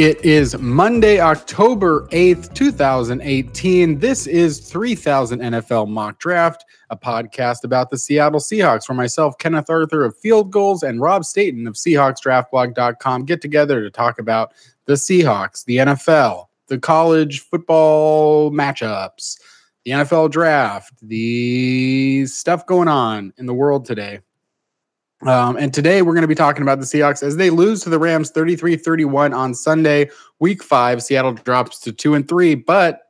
It is Monday, October 8th, 2018. This is 3000 NFL Mock Draft, a podcast about the Seattle Seahawks, where myself, Kenneth Arthur of Field Gulls, and Rob Staton of SeahawksDraftBlog.com get together to talk about the Seahawks, the NFL, the college football matchups, the NFL draft, the stuff going on in the world today. Um, and today we're going to be talking about the Seahawks as they lose to the Rams 33 31 on Sunday, week five. Seattle drops to two and three. But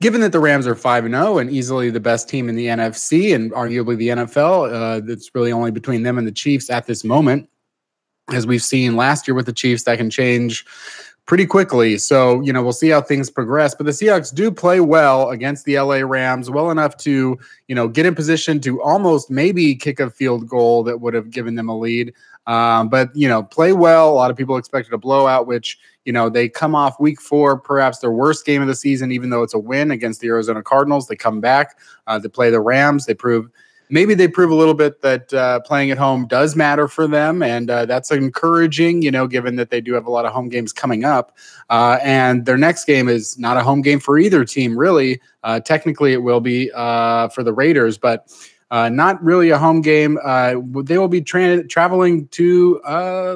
given that the Rams are 5 and 0 and easily the best team in the NFC and arguably the NFL, uh, it's really only between them and the Chiefs at this moment. As we've seen last year with the Chiefs, that can change pretty quickly. So, you know, we'll see how things progress. But the Seahawks do play well against the LA Rams, well enough to, you know, get in position to almost maybe kick a field goal that would have given them a lead. Um, but, you know, play well. A lot of people expected a blowout, which, you know, they come off week four, perhaps their worst game of the season, even though it's a win against the Arizona Cardinals. They come back, uh, they play the Rams, they prove maybe they prove a little bit that uh, playing at home does matter for them, and uh, that's encouraging. You know, given that they do have a lot of home games coming up, uh, and their next game is not a home game for either team. Really, uh, technically, it will be uh, for the Raiders, but. Uh, not really a home game. they will be tra- traveling to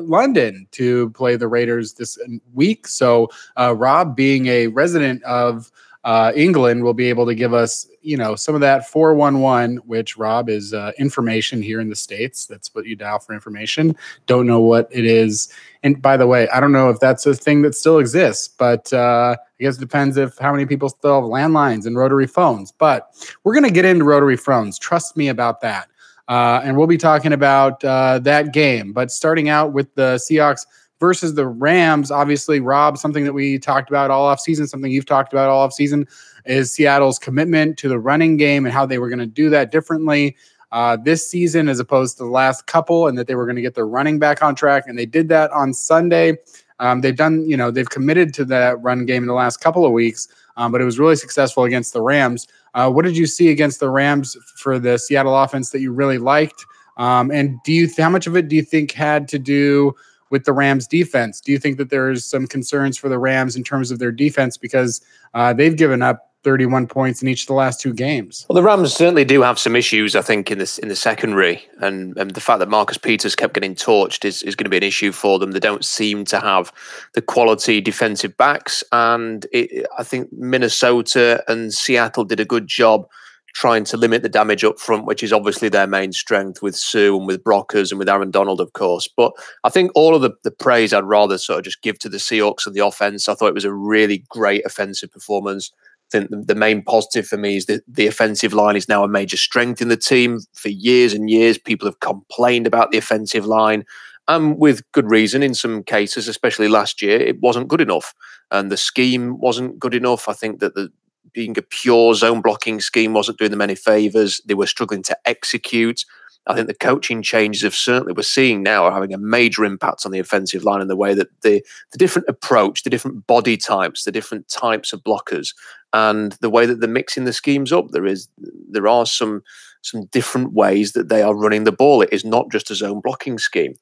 London to play the Raiders this week. So, Rob, being a resident of uh, England will be able to give us, you know, some of that 411, which Rob is uh, information here in the States. That's what you dial for information. Don't know what it is. And by the way, I don't know if that's a thing that still exists, but uh, I guess it depends if how many people still have landlines and rotary phones. But we're going to get into rotary phones. Trust me about that. Uh, and we'll be talking about uh, that game. But starting out with the Seahawks versus the Rams, obviously, Rob, something that we talked about all off season, something you've talked about all off season, is Seattle's commitment to the running game and how they were going to do that differently uh, this season as opposed to the last couple, and that they were going to get their running back on track. And they did that on Sunday. Um, they've done, you know, they've committed to that run game in the last couple of weeks, um, but it was really successful against the Rams. Uh, what did you see against the Rams for the Seattle offense that you really liked? Um, and do you, how much of it do you think had to do with the Rams defense. Do you think that there's some concerns for the Rams in terms of their defense because uh, they've given up 31 points in each of the last two games. Well, the Rams certainly do have some issues, I think, in this in the secondary, and, and the fact that Marcus Peters kept getting torched is, is going to be an issue for them. They don't seem to have the quality defensive backs, and it, I think Minnesota and Seattle did a good job trying to limit the damage up front, which is obviously their main strength with Suh and with Brockers and with Aaron Donald, of course. But I think all of the, the praise I'd rather sort of just give to the Seahawks and the offense. I thought it was a really great offensive performance. I think the, the main positive for me is that the offensive line is now a major strength in the team. For years and years, people have complained about the offensive line. And with good reason, in some cases, especially last year, it wasn't good enough. And the scheme wasn't good enough. I think that the, being a pure zone blocking scheme wasn't doing them any favors. They were struggling to execute. I think the coaching changes have certainly we're seeing now are having a major impact on the offensive line in the way that the the different approach, the different body types, the different types of blockers, and the way that they're mixing the schemes up. There is there are some some different ways that they are running the ball. It is not just a zone blocking scheme,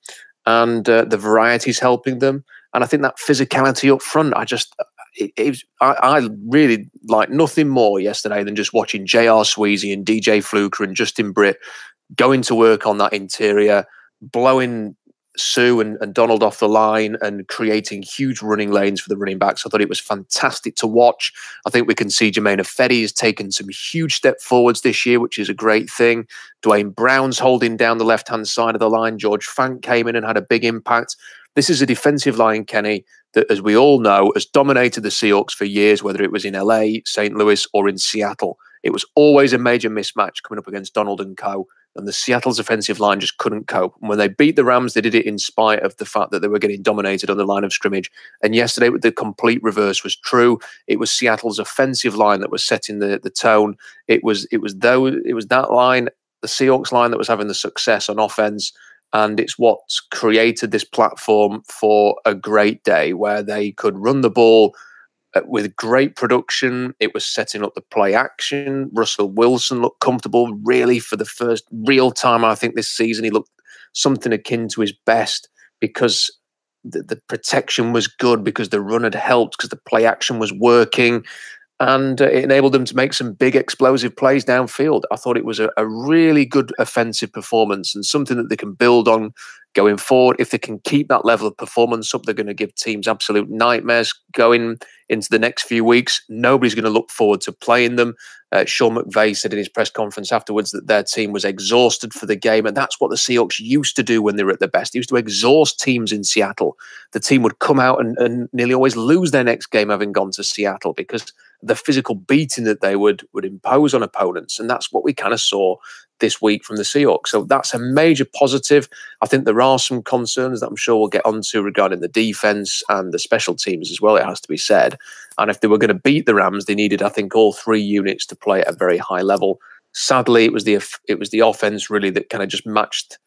and uh, the variety is helping them. And I think that physicality up front, I just it, it I, I, really like nothing more yesterday than just watching J.R. Sweezy and DJ Fluker and Justin Britt going to work on that interior, blowing Suh and, and, Donald off the line and creating huge running lanes for the running backs. I thought it was fantastic to watch. I think we can see Germain Ifedi has taken some huge step forwards this year, which is a great thing. Duane Brown's holding down the left hand side of the line. George Fant came in and had a big impact. This is a defensive line, Kenny, that, as we all know, has dominated the Seahawks for years, whether it was in LA, St. Louis, or in Seattle. It was always a major mismatch coming up against Donald and co. And the Seattle's offensive line just couldn't cope. And when they beat the Rams, they did it in spite of the fact that they were getting dominated on the line of scrimmage. And yesterday, the complete reverse was true. It was Seattle's offensive line that was setting the, the tone. It was it was though it was that line, the Seahawks line, that was having the success on offense and it's what's created this platform for a great day where they could run the ball uh, with great production. It was setting up the play action. Russell Wilson looked comfortable, really, for the first real time, I think, this season. He looked something akin to his best because the, the protection was good because the run had helped because the play action was working and uh, it enabled them to make some big explosive plays downfield. I thought it was a, a, really good offensive performance and something that they can build on going forward. If they can keep that level of performance up, they're going to give teams absolute nightmares going into the next few weeks. Nobody's going to look forward to playing them. Uh, Sean McVay said in his press conference afterwards that their team was exhausted for the game, and that's what the Seahawks used to do when they were at their best. They used to exhaust teams in Seattle. The team would come out and, and nearly always lose their next game having gone to Seattle because the physical beating that they would would impose on opponents, and that's what we kind of saw this week from the Seahawks. So that's a major positive. I think there are some concerns that I'm sure we'll get onto regarding the defense and the special teams as well. It has to be said. And if they were going to beat the Rams, they needed, I think, all three units to play at a very high level. Sadly, it was the it was the offense really that kind of just matched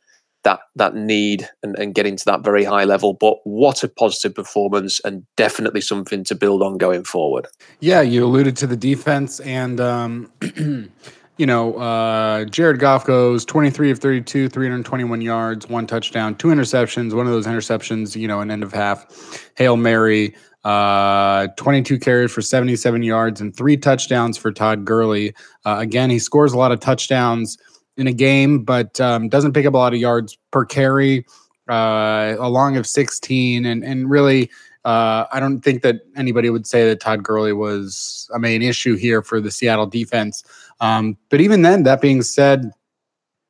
that that need and, and getting to that very high level. But what a positive performance and definitely something to build on going forward. Yeah, you alluded to the defense and um, you know, uh, Jared Goff goes 23 of 32, 321 yards, one touchdown, two interceptions. One of those interceptions, you know, an end of half, Hail Mary, uh, 22 carries for 77 yards and three touchdowns for Todd Gurley. Uh, again, he scores a lot of touchdowns in a game, but um, doesn't pick up a lot of yards per carry, uh, a long of 16. And, and really, uh, I don't think that anybody would say that Todd Gurley was a main issue here for the Seattle defense. Um, but even then, that being said,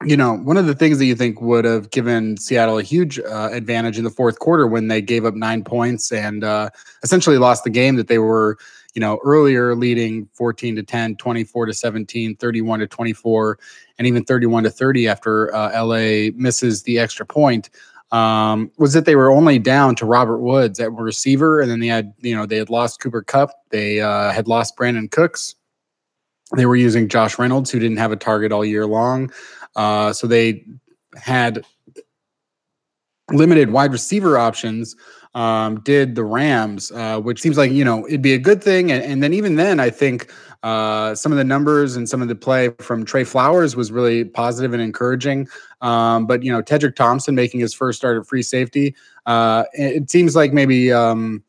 you know, one of the things that you think would have given Seattle a huge uh, advantage in the fourth quarter when they gave up nine points and uh, essentially lost the game that they were, you know, earlier leading 14 to 10, 24 to 17, 31 to 24, and even 31 to 30 after uh, LA misses the extra point. Um, was that they were only down to Robert Woods at receiver, and then they had, you know, they had lost Cooper Kupp, they uh, had lost Brandin Cooks, they were using Josh Reynolds, who didn't have a target all year long. Uh, so they had limited wide receiver options. Um, did the Rams, uh, which seems like you know it'd be a good thing. And, and then even then, I think uh, some of the numbers and some of the play from Tre Flowers was really positive and encouraging. Um, but you know, Tedric Thompson making his first start at free safety, uh, it seems like maybe. Um,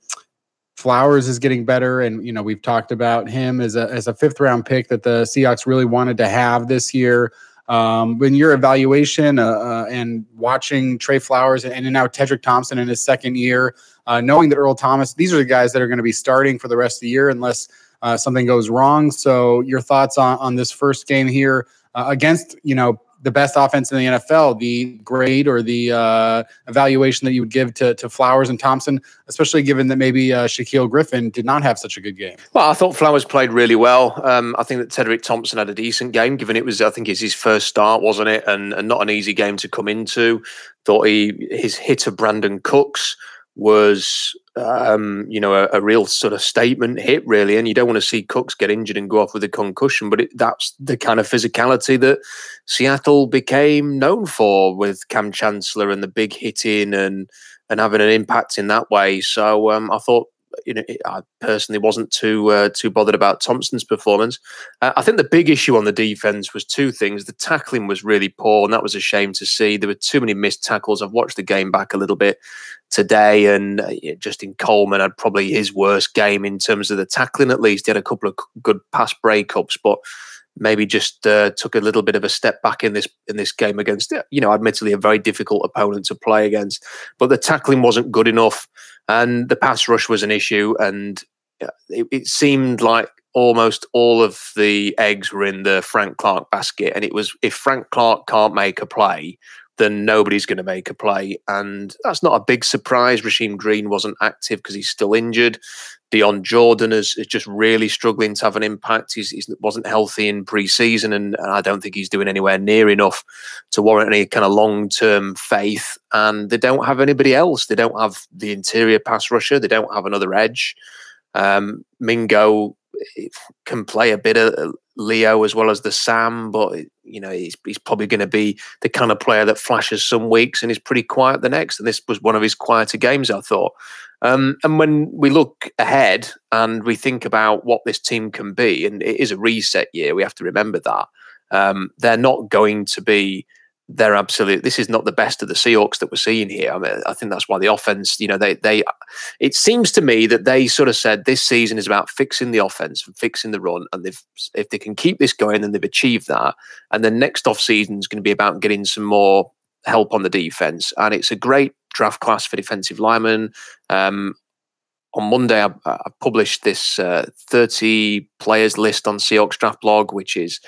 Flowers is getting better, and you know we've talked about him as a as a fifth round pick that the Seahawks really wanted to have this year. Um, when your evaluation uh, uh, and watching Tre Flowers and, and, now Tedric Thompson in his second year, uh, knowing that Earl Thomas, these are the guys that are going to be starting for the rest of the year unless uh, something goes wrong. So, your thoughts on on this first game here uh, against you know the best offense in the NFL, the grade or the uh, evaluation that you would give to, to Flowers and Thompson, especially given that maybe uh, Shaquill Griffin did not have such a good game? Well, I thought Flowers played really well. Um, I think that Tedric Thompson had a decent game, given it was, I think it's his first start, wasn't it? And, and not an easy game to come into. Thought he his hit of Brandin Cooks was um, you know, a, a, real sort of statement hit, really. And you don't want to see Cooks get injured and go off with a concussion, but it, that's the kind of physicality that Seattle became known for with Kam Chancellor and the big hitting and and having an impact in that way. So um, I thought you know, I personally wasn't too uh, too bothered about Thompson's performance. Uh, I think the big issue on the defense was two things. The tackling was really poor, and that was a shame to see. There were too many missed tackles. I've watched the game back a little bit today, and uh, Justin Coleman had probably his worst game in terms of the tackling. At least he had a couple of good pass breakups, but maybe just uh, took a little bit of a step back in this in this game against you know admittedly a very difficult opponent to play against but the tackling wasn't good enough and the pass rush was an issue, and it, it seemed like almost all of the eggs were in the Frank Clark basket. And it was if Frank Clark can't make a play, then nobody's going to make a play. And that's not a big surprise. Rasheem Green wasn't active because he's still injured. Dion Jordan is, is just really struggling to have an impact. He wasn't healthy in preseason, and, and I don't think he's doing anywhere near enough to warrant any kind of long term faith. And they don't have anybody else. They don't have the interior pass rusher. They don't have another edge. Um, Mingo can play a bit of Leo as well as the Sam, but you know he's, he's probably going to be the kind of player that flashes some weeks and is pretty quiet the next. And this was one of his quieter games, I thought. Um, and when we look ahead and we think about what this team can be, and it is a reset year, we have to remember that um, they're not going to be they're absolute. This is not the best of the Seahawks that we're seeing here. I mean, I think that's why the offense, you know, they they. It seems to me that they sort of said this season is about fixing the offense and fixing the run, and they've if they can keep this going, then they've achieved that. And the next off season is going to be about getting some more help on the defense, and it's a great draft class for defensive linemen. Um, on Monday, I, I published this uh, 30 players list on Seahawks Draft Blog, which is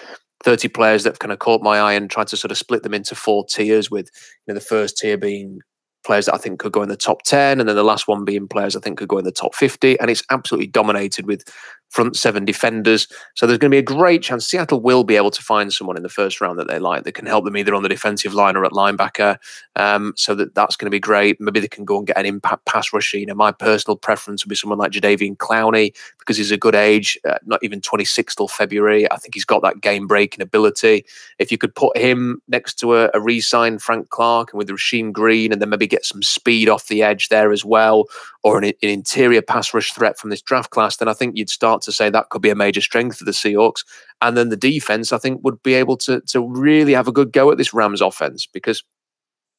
30 players that have kind of caught my eye and tried to sort of split them into four tiers with you know the first tier being players that I think could go in the top 10 and then the last one being players I think could go in the top 50 and it's absolutely dominated with front seven defenders. So there's going to be a great chance Seattle will be able to find someone in the first round that they like that can help them either on the defensive line or at linebacker. Um, so that that's going to be great. Maybe they can go and get an impact pass rusher. You know, my personal preference would be someone like Jadeveon Clowney because he's a good age, uh, not even 26 till February. I think he's got that game breaking ability. If you could put him next to a, a re-signed Frank Clark and with Rasheem Green and then maybe get some speed off the edge there as well, or an, an interior pass rush threat from this draft class, then I think you'd start to say that could be a major strength for the Seahawks. And then the defense, I think, would be able to to really have a good go at this Rams offense because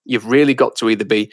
you've really got to either be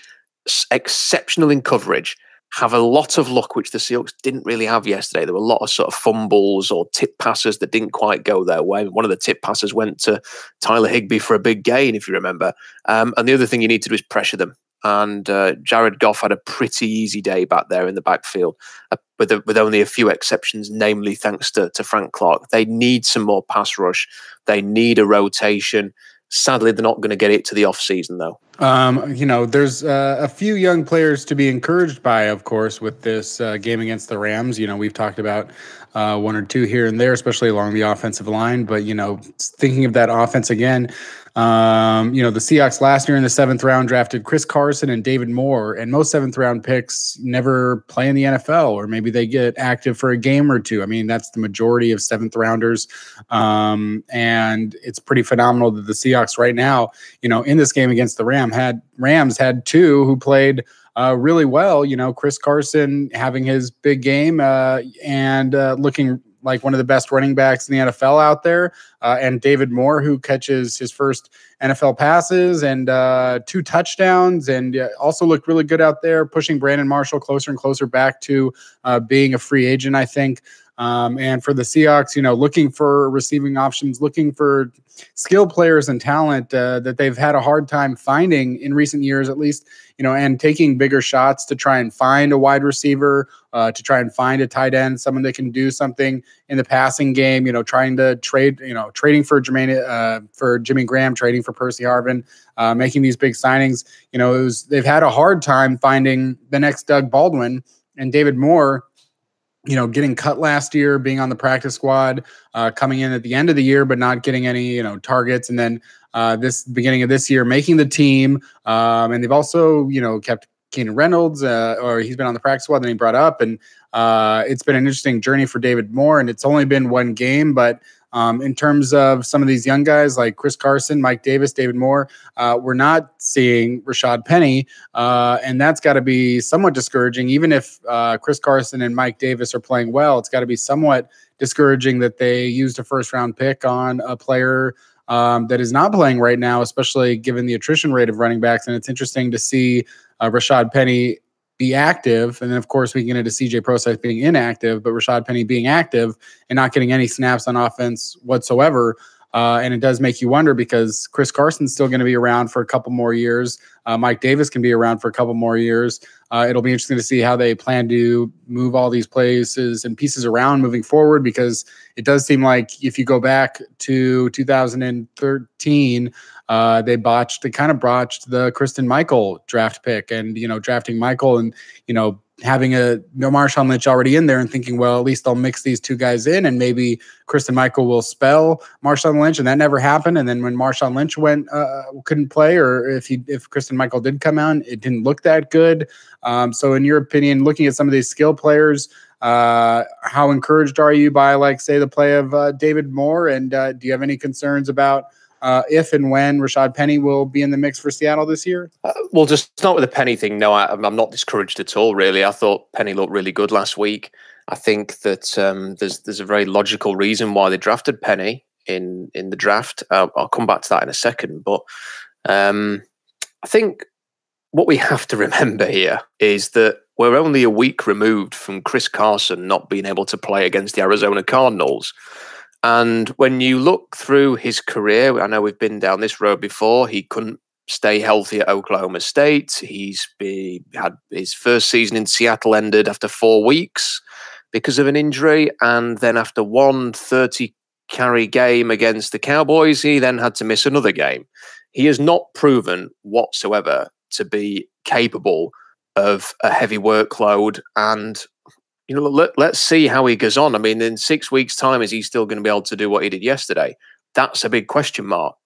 exceptional in coverage, have a lot of luck, which the Seahawks didn't really have yesterday. There were a lot of sort of fumbles or tip passes that didn't quite go their way. One of the tip passes went to Tyler Higbee for a big gain, if you remember. Um, and the other thing you need to do is pressure them and uh, Jared Goff had a pretty easy day back there in the backfield, uh, with with only a few exceptions, namely thanks to, to Frank Clark. They need some more pass rush. They need a rotation. Sadly, they're not going to get it to the off season though. Um, you know, there's uh, a few young players to be encouraged by, of course, with this uh, game against the Rams. You know, we've talked about uh, one or two here and there, especially along the offensive line. But you know, thinking of that offense again, um, you know, the Seahawks last year in the seventh round drafted Chris Carson and David Moore, and most seventh round picks never play in the NFL, or maybe they get active for a game or two. I mean, that's the majority of seventh rounders. Um, and it's pretty phenomenal that the Seahawks right now, you know, in this game against the Ram had Rams had two who played uh, really well. You know, Chris Carson having his big game uh, and uh, looking like one of the best running backs in the NFL out there, uh, and David Moore, who catches his first NFL passes and uh, two touchdowns, and uh, also looked really good out there, pushing Brandon Marshall closer and closer back to uh, being a free agent. I think. Um, and for the Seahawks, you know, looking for receiving options, looking for skill players and talent uh, that they've had a hard time finding in recent years, at least, you know, and taking bigger shots to try and find a wide receiver, uh, to try and find a tight end, someone that can do something in the passing game. You know, trying to trade, you know, trading for Jermaine, uh, for Jimmy Graham, trading for Percy Harvin, uh, making these big signings. You know, it was, they've had a hard time finding the next Doug Baldwin and David Moore you know, getting cut last year, being on the practice squad, uh, coming in at the end of the year, but not getting any, you know, targets. And then uh, this beginning of this year, making the team. Um, and they've also, you know, kept Keenan Reynolds, uh, or he's been on the practice squad that he brought up. And uh, it's been an interesting journey for David Moore. And it's only been one game, but um, in terms of some of these young guys like Chris Carson, Mike Davis, David Moore, uh, we're not seeing Rashad Penny, uh, and that's got to be somewhat discouraging. Even if uh, Chris Carson and Mike Davis are playing well, it's got to be somewhat discouraging that they used a first round pick on a player um, that is not playing right now, especially given the attrition rate of running backs. And it's interesting to see uh, Rashad Penny be active. And then, of course, we can get into CJ Prosise being inactive, but Rashad Penny being active and not getting any snaps on offense whatsoever. Uh, and it does make you wonder because Chris Carson's still going to be around for a couple more years. Uh, Mike Davis can be around for a couple more years. Uh, it'll be interesting to see how they plan to move all these places and pieces around moving forward because it does seem like if you go back to 2013, uh, they botched, they kind of botched the Christine Michael draft pick and, you know, drafting Michael and, you know, having a Marshawn Lynch already in there and thinking, well, at least I'll mix these two guys in and maybe Christine Michael will spell Marshawn Lynch. And that never happened. And then when Marshawn Lynch went, uh, couldn't play, or if he, if Christine Michael did come out, it didn't look that good. Um, so in your opinion, looking at some of these skill players, uh, how encouraged are you by like say the play of uh, David Moore? And uh, do you have any concerns about uh, if and when Rashad Penny will be in the mix for Seattle this year? Uh, well, just start with the Penny thing. No, I, am not discouraged at all. Really, I thought Penny looked really good last week. I think that um, there's there's a very logical reason why they drafted Penny in in the draft. Uh, I'll come back to that in a second, but Um, I think what we have to remember here is that we're only a week removed from Chris Carson not being able to play against the Arizona Cardinals. And when you look through his career, I know we've been down this road before. He couldn't stay healthy at Oklahoma State. He's been, had his first season in Seattle ended after four weeks because of an injury, and then after one 30 carry game against the Cowboys, he then had to miss another game. He has not proven whatsoever to be capable of a heavy workload and you know let, let's see how he goes on. I mean in six weeks time is he still going to be able to do what he did yesterday? That's a big question mark.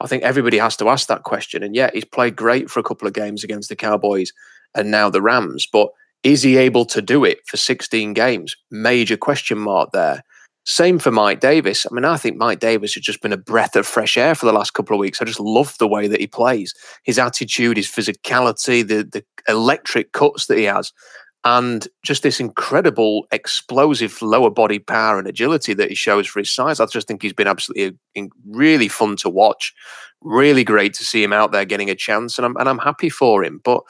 I think everybody has to ask that question and yet he's played great for a couple of games against the cowboys and now the rams but is he able to do it for 16 games? Major question mark there. Same for Mike Davis. I mean, I think Mike Davis has just been a breath of fresh air for the last couple of weeks. I just love the way that he plays, his attitude, his physicality, the the electric cuts that he has, and just this incredible explosive lower body power and agility that he shows for his size. I just think he's been absolutely uh, really fun to watch. Really great to see him out there getting a chance, and I'm and I'm happy for him. But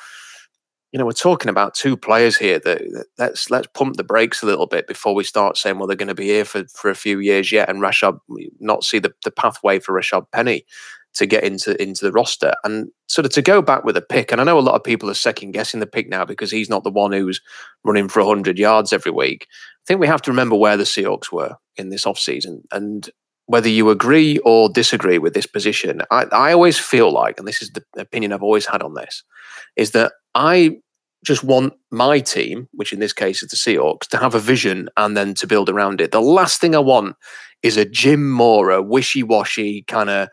you know, we're talking about two players here that, that, let's let's pump the brakes a little bit before we start saying, well, they're going to be here for, for a few years yet, and Rashad not see the, the pathway for Rashad Penny to get into into the roster. And sort of to go back with a pick, and I know a lot of people are second guessing the pick now because he's not the one who's running for 100 yards every week. I think we have to remember where the Seahawks were in this offseason. And whether you agree or disagree with this position, I, I always feel like, and this is the opinion I've always had on this, is that I just want my team, which in this case is the Seahawks, to have a vision and then to build around it. The last thing I want is a Jim Mora wishy washy kind of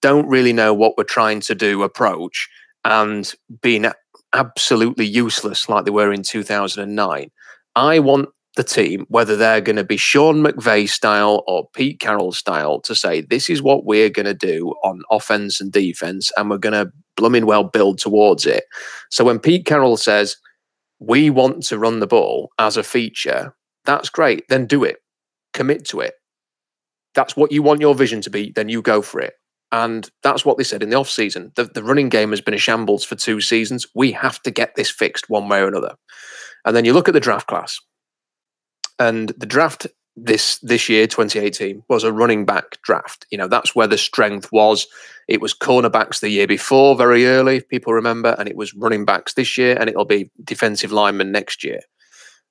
don't really know what we're trying to do approach and being absolutely useless like they were in 2009. I want the team, whether they're going to be Sean McVay style or Pete Carroll style, to say this is what we're going to do on offense and defense, and we're going to blooming well build towards it. So when Pete Carroll says we want to run the ball as a feature, that's great. Then do it. Commit to it. That's what you want your vision to be. Then you go for it. And that's what they said in the off season. The, the running game has been a shambles for two seasons. We have to get this fixed one way or another. And then you look at the draft class. And the draft this this year 2018 was a running back draft you know that's where the strength was it was cornerbacks the year before very early people remember and it was running backs this year and it'll be defensive linemen next year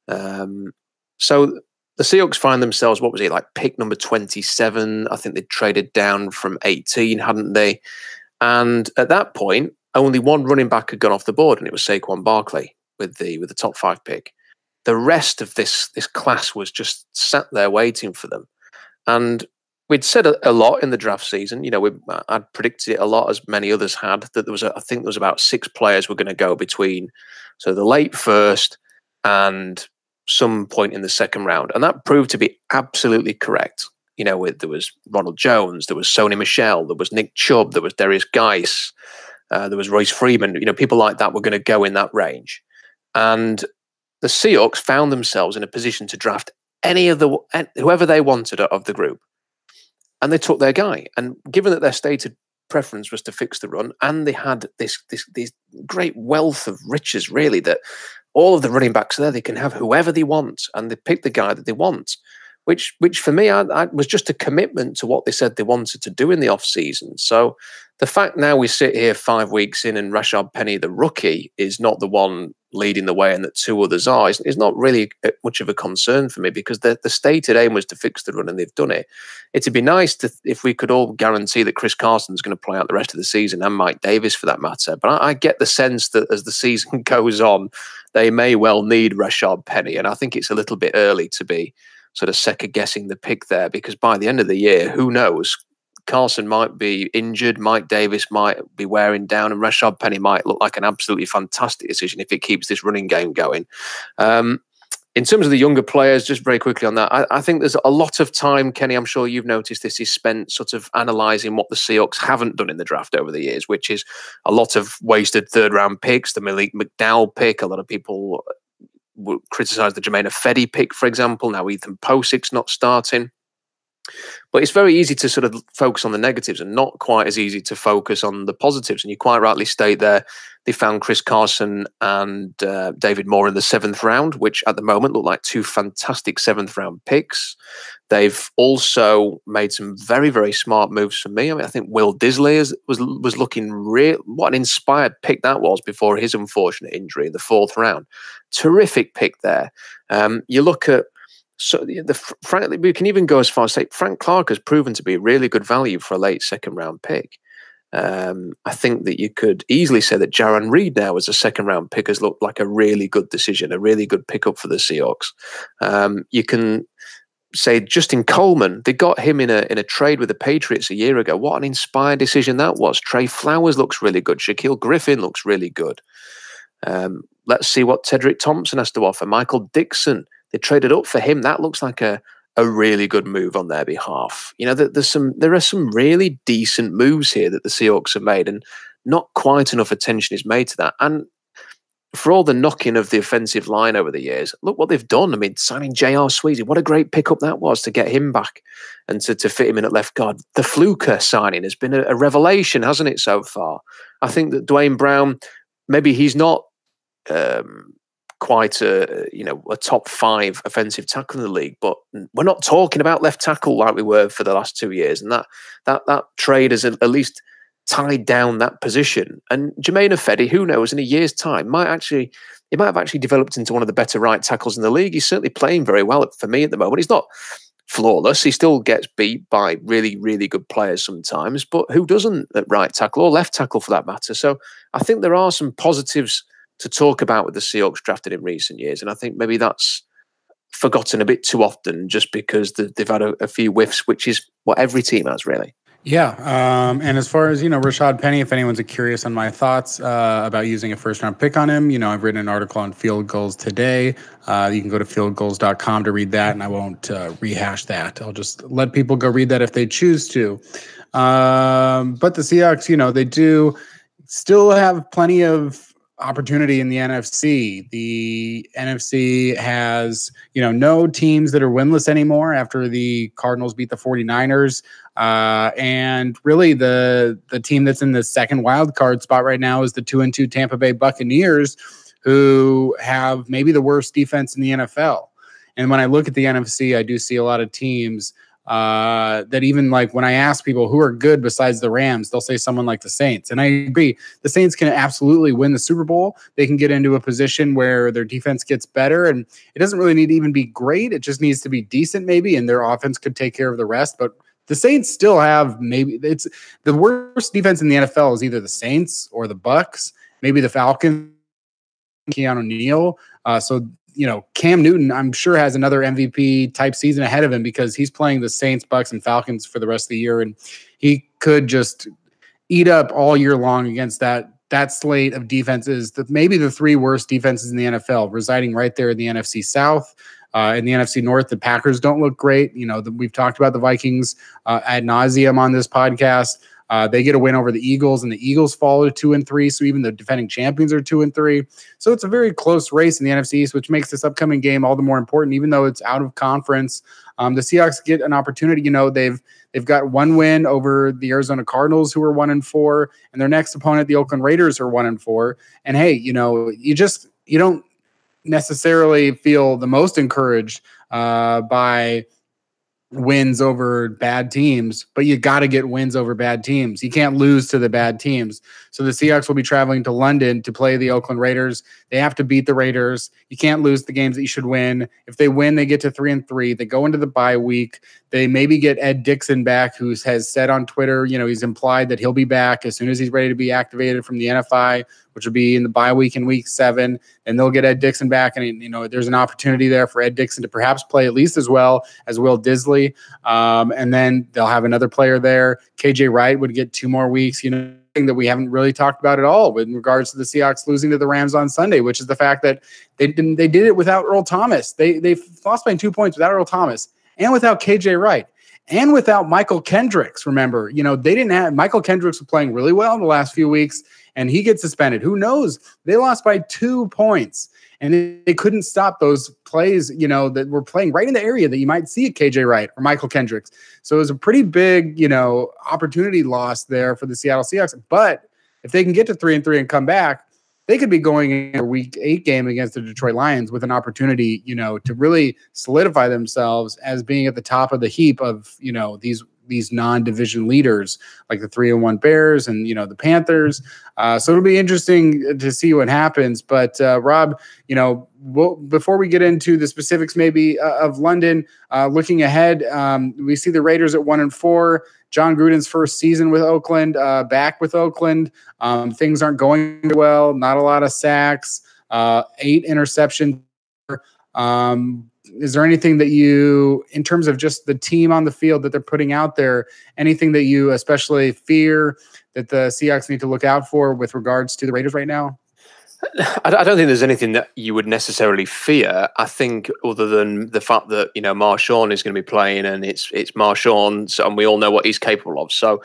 um, so the Seahawks find themselves what was it like pick number 27 I think they traded down from 18 hadn't they and at that point only one running back had gone off the board and it was Saquon Barkley with the with the top 5 pick the rest of this this class was just sat there waiting for them. And we'd said a, a lot in the draft season. You know, we, I'd predicted it a lot, as many others had. That there was, a, I think, there was about six players were going to go between, so the late first and some point in the second round, and that proved to be absolutely correct. You know, with, there was Ronald Jones, there was Sony Michel, there was Nick Chubb, there was Derrius Guice, uh, there was Royce Freeman. You know, people like that were going to go in that range, and the Seahawks found themselves in a position to draft any of the whoever they wanted of the group, and they took their guy. And given that their stated preference was to fix the run, and they had this this this great wealth of riches, really that all of the running backs there they can have whoever they want, and they pick the guy that they want. Which, which for me, I, I was just a commitment to what they said they wanted to do in the off season. So, the fact now we sit here five weeks in and Rashad Penny, the rookie, is not the one leading the way and that two others are is, is not really uh, much of a concern for me because the, the stated aim was to fix the run and they've done it. It'd be nice to if we could all guarantee that Chris Carson's going to play out the rest of the season and Mike Davis for that matter. But I, I get the sense that as the season goes on, they may well need Rashad Penny. And I think it's a little bit early to be sort of second guessing the pick there because by the end of the year, who knows? Carson might be injured, Mike Davis might be wearing down, and Rashad Penny might look like an absolutely fantastic decision if it keeps this running game going. Um, in terms of the younger players, just very quickly on that, I, I, think there's a lot of time, Kenny. I'm sure you've noticed this is spent sort of analysing what the Seahawks haven't done in the draft over the years, which is a lot of wasted third round picks, the Malik McDowell pick. A lot of people would criticize the Germain Ifedi pick, for example. Now Ethan Pocic's not starting. But it's very easy to sort of focus on the negatives and not quite as easy to focus on the positives. And you quite rightly state there they found Chris Carson and uh, David Moore in the seventh round, which at the moment look like two fantastic seventh round picks. They've also made some very, very smart moves for me. I mean, I think Will Dissly is, was was looking real. What an inspired pick that was before his unfortunate injury in the fourth round. Terrific pick there. Um, you look at so the, the frankly, we can even go as far as say Frank Clark has proven to be really good value for a late second round pick. Um, I think that you could easily say that Jarran Reed now as a second round pick has looked like a really good decision, a really good pickup for the Seahawks. Um, you can say Justin Coleman, they got him in a in a trade with the Patriots a year ago. What an inspired decision that was. Tre Flowers looks really good. Shaquill Griffin looks really good. Um, let's see what Tedric Thompson has to offer. Michael Dickson, they traded up for him. That looks like a a really good move on their behalf. You know, there's some there are some really decent moves here that the Seahawks have made, and not quite enough attention is made to that. And for all the knocking of the offensive line over the years, look what they've done. I mean, signing J.R. Sweezy, what a great pickup that was to get him back and to, to fit him in at left guard. The Fluker signing has been a, a revelation, hasn't it, so far? I think that Duane Brown, maybe he's not um, quite a you know a top five offensive tackle in the league. But we're not talking about left tackle like we were for the last two years, and that that that trade has at least tied down that position. And Germain Ifedi, who knows, in a year's time might actually he might have actually developed into one of the better right tackles in the league. He's certainly playing very well for me at the moment. He's not flawless. He still gets beat by really, really good players sometimes, but who doesn't at right tackle or left tackle for that matter? So I think there are some positives to talk about with the Seahawks drafted in recent years. And I think maybe that's forgotten a bit too often just because they've had a, a few whiffs, which is what every team has, really. Yeah. Um, and as far as, you know, Rashad Penny, if anyone's curious on my thoughts uh, about using a first round pick on him, you know, I've written an article on Field Gulls today. Uh, you can go to fieldgulls.com to read that, and I won't uh, rehash that. I'll just let people go read that if they choose to. Um, but the Seahawks, you know, they do still have plenty of opportunity in the NFC. The NFC has, you know, no teams that are winless anymore after the Cardinals beat the 49ers. Uh, and really the the team that's in the second wild card spot right now is the 2 and 2 Tampa Bay Buccaneers who have maybe the worst defense in the NFL. And when I look at the NFC, I do see a lot of teams uh, that even like when I ask people who are good besides the Rams, they'll say someone like the Saints. And I agree, the Saints can absolutely win the Super Bowl. They can get into a position where their defense gets better, and it doesn't really need to even be great. It just needs to be decent, maybe, and their offense could take care of the rest. But the Saints still have maybe it's the worst defense in the NFL is either the Saints or the Bucks, maybe the Falcons. Keanu Neal. Uh, so you know, Cam Newton, I'm sure has another MVP type season ahead of him because he's playing the Saints, Bucks, and Falcons for the rest of the year, and he could just eat up all year long against that that slate of defenses. The, maybe the three worst defenses in the NFL, residing right there in the NFC South. Uh, in the NFC North, the Packers don't look great. You know, the, we've talked about the Vikings uh, ad nauseum on this podcast. Uh, they get a win over the Eagles, and the Eagles fall to two and three. So even the defending champions are two and three. So it's a very close race in the NFC East, which makes this upcoming game all the more important, even though it's out of conference. Um, the Seahawks get an opportunity. You know, they've they've got one win over the Arizona Cardinals, who are one and four, and their next opponent, the Oakland Raiders, are one and four. And hey, you know, you just you don't necessarily feel the most encouraged uh, by wins over bad teams, but you got to get wins over bad teams. You can't lose to the bad teams. So the Seahawks will be traveling to London to play the Oakland Raiders. They have to beat the Raiders. You can't lose the games that you should win. If they win, they get to 3 and 3. They go into the bye week. They maybe get Ed Dickson back who has said on Twitter, you know, he's implied that he'll be back as soon as he's ready to be activated from the NFI which will be in the bye week in week seven. And they'll get Ed Dickson back. And, you know, there's an opportunity there for Ed Dickson to perhaps play at least as well as Will Dissly. Um, and then they'll have another player there. KJ Wright would get two more weeks, you know that we haven't really talked about at all in regards to the Seahawks losing to the Rams on Sunday, which is the fact that they didn't they did it without Earl Thomas. They they lost by two points without Earl Thomas and without KJ Wright and without Mychal Kendricks. Remember, you know they didn't have Mychal Kendricks was playing really well in the last few weeks, and he gets suspended. Who knows? They lost by two points. And they, couldn't stop those plays, you know, that were playing right in the area that you might see at KJ Wright or Mychal Kendricks. So it was a pretty big, you know, opportunity loss there for the Seattle Seahawks. But if they can get to three and three and come back, they could be going in a week eight game against the Detroit Lions with an opportunity, you know, to really solidify themselves as being at the top of the heap of, you know, these these non-division leaders like the three and one Bears and you know the Panthers. Uh, so it'll be interesting to see what happens. But uh, Rob, you know, we'll, before we get into the specifics, maybe uh, of London, uh, looking ahead, um, we see the Raiders at one and four. Jon Gruden's first season with Oakland, uh, back with Oakland. Um, things aren't going well. Not a lot of sacks. Uh, eight interceptions. Um, is there anything that you, in terms of just the team on the field that they're putting out there, anything that you especially fear that the Seahawks need to look out for with regards to the Raiders right now? I don't think there's anything that you would necessarily fear. I think, other than the fact that you know Marshawn is going to be playing, and it's it's Marshawn, and we all know what he's capable of. So,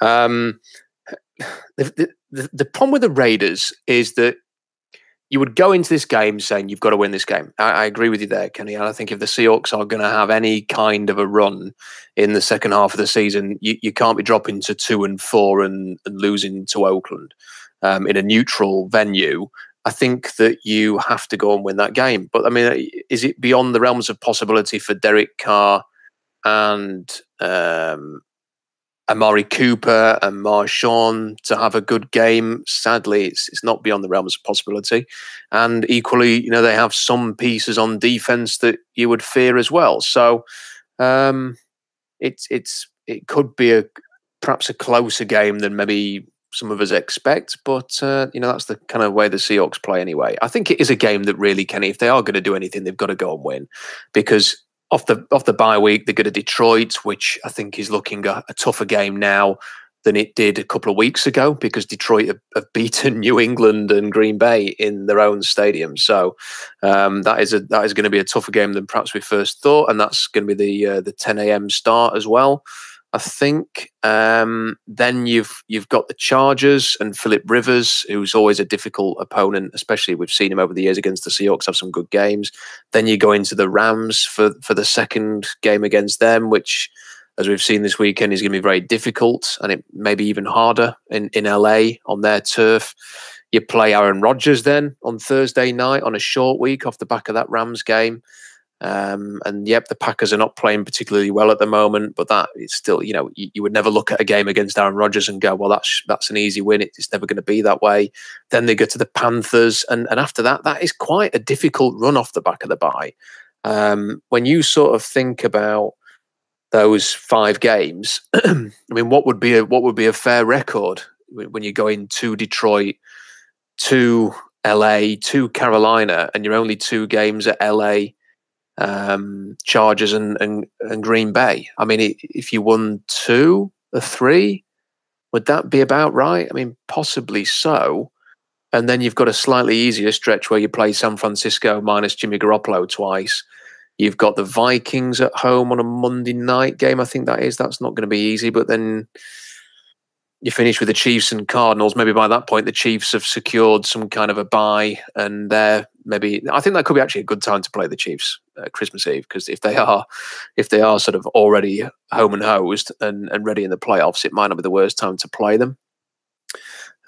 um, the, the the problem with the Raiders is that you would go into this game saying you've got to win this game. I, I agree with you there, Kenny. And I think if the Seahawks are going to have any kind of a run in the second half of the season, you, you can't be dropping to two and four and, and losing to Oakland um, in a neutral venue. I think that you have to go and win that game. But I mean, is it beyond the realms of possibility for Derek Carr and um, Amari Cooper and Marshawn to have a good game. Sadly, it's, it's not beyond the realms of possibility. And equally, you know, they have some pieces on defense that you would fear as well. So um, it's it's it could be a perhaps a closer game than maybe some of us expect. But uh, you know, that's the kind of way the Seahawks play anyway. I think it is a game that really, Kenny, if they are going to do anything, they've got to go and win because off the off the bye week, they go to Detroit, which I think is looking a, a, tougher game now than it did a couple of weeks ago because Detroit have, have, beaten New England and Green Bay in their own stadium. So um, that is a that is going to be a tougher game than perhaps we first thought, and that's going to be the uh, the 10 a.m. start as well. I think. Um, then you've you've got the Chargers and Philip Rivers, who's always a difficult opponent, especially we've seen him over the years against the Seahawks have some good games. Then you go into the Rams for for the second game against them, which, as we've seen this weekend, is going to be very difficult and it may be even harder in in LA on their turf. You play Aaron Rodgers then on Thursday night on a short week off the back of that Rams game. Um, and yep, the Packers are not playing particularly well at the moment, but that is still, you know, you, you, would never look at a game against Aaron Rodgers and go, well, that's that's an easy win. It's never going to be that way. Then they go to the Panthers, and and after that, that is quite a difficult run off the back of the bye. Um, when you sort of think about those five games, I mean, what would be a what would be a fair record when you go into Detroit, to LA, to Carolina, and you're only two games at LA um, Chargers and, and, and Green Bay. I mean, if you won two or three, would that be about right? I mean, possibly so. And then you've got a slightly easier stretch where you play San Francisco minus Jimmy Garoppolo twice. You've got the Vikings at home on a Monday night game. I think that is. That's not going to be easy. But then you finish with the Chiefs and Cardinals. Maybe by that point, the Chiefs have secured some kind of a bye, and they're maybe. I think that could be actually a good time to play the Chiefs uh, Christmas Eve because if they are, if they are sort of already home and hosed and, and ready in the playoffs, it might not be the worst time to play them.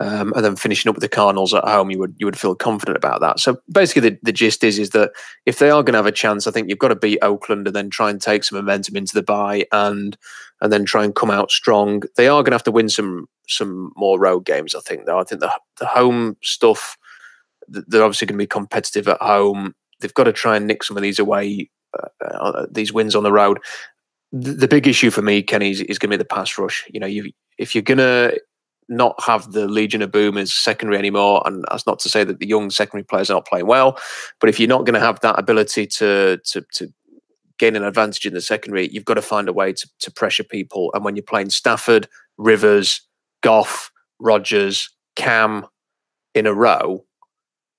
Um, and then finishing up with the Cardinals at home, you would you would feel confident about that. So basically, the, the gist is is that if they are going to have a chance, I think you've got to beat Oakland and then try and take some momentum into the bye and and then try and come out strong. They are going to have to win some some more road games. I think though. I think the the home stuff they're obviously going to be competitive at home. They've got to try and nick some of these away uh, uh these wins on the road. The, the big issue for me, Kenny, is, is going to be the pass rush. You know, you if you're going to not have the Legion of Boom as secondary anymore. And that's not to say that the young secondary players are not playing well, but if you're not going to have that ability to to to gain an advantage in the secondary, you've got to find a way to, to pressure people. And when you're playing Stafford, Rivers, Goff, Rodgers, Cam in a row,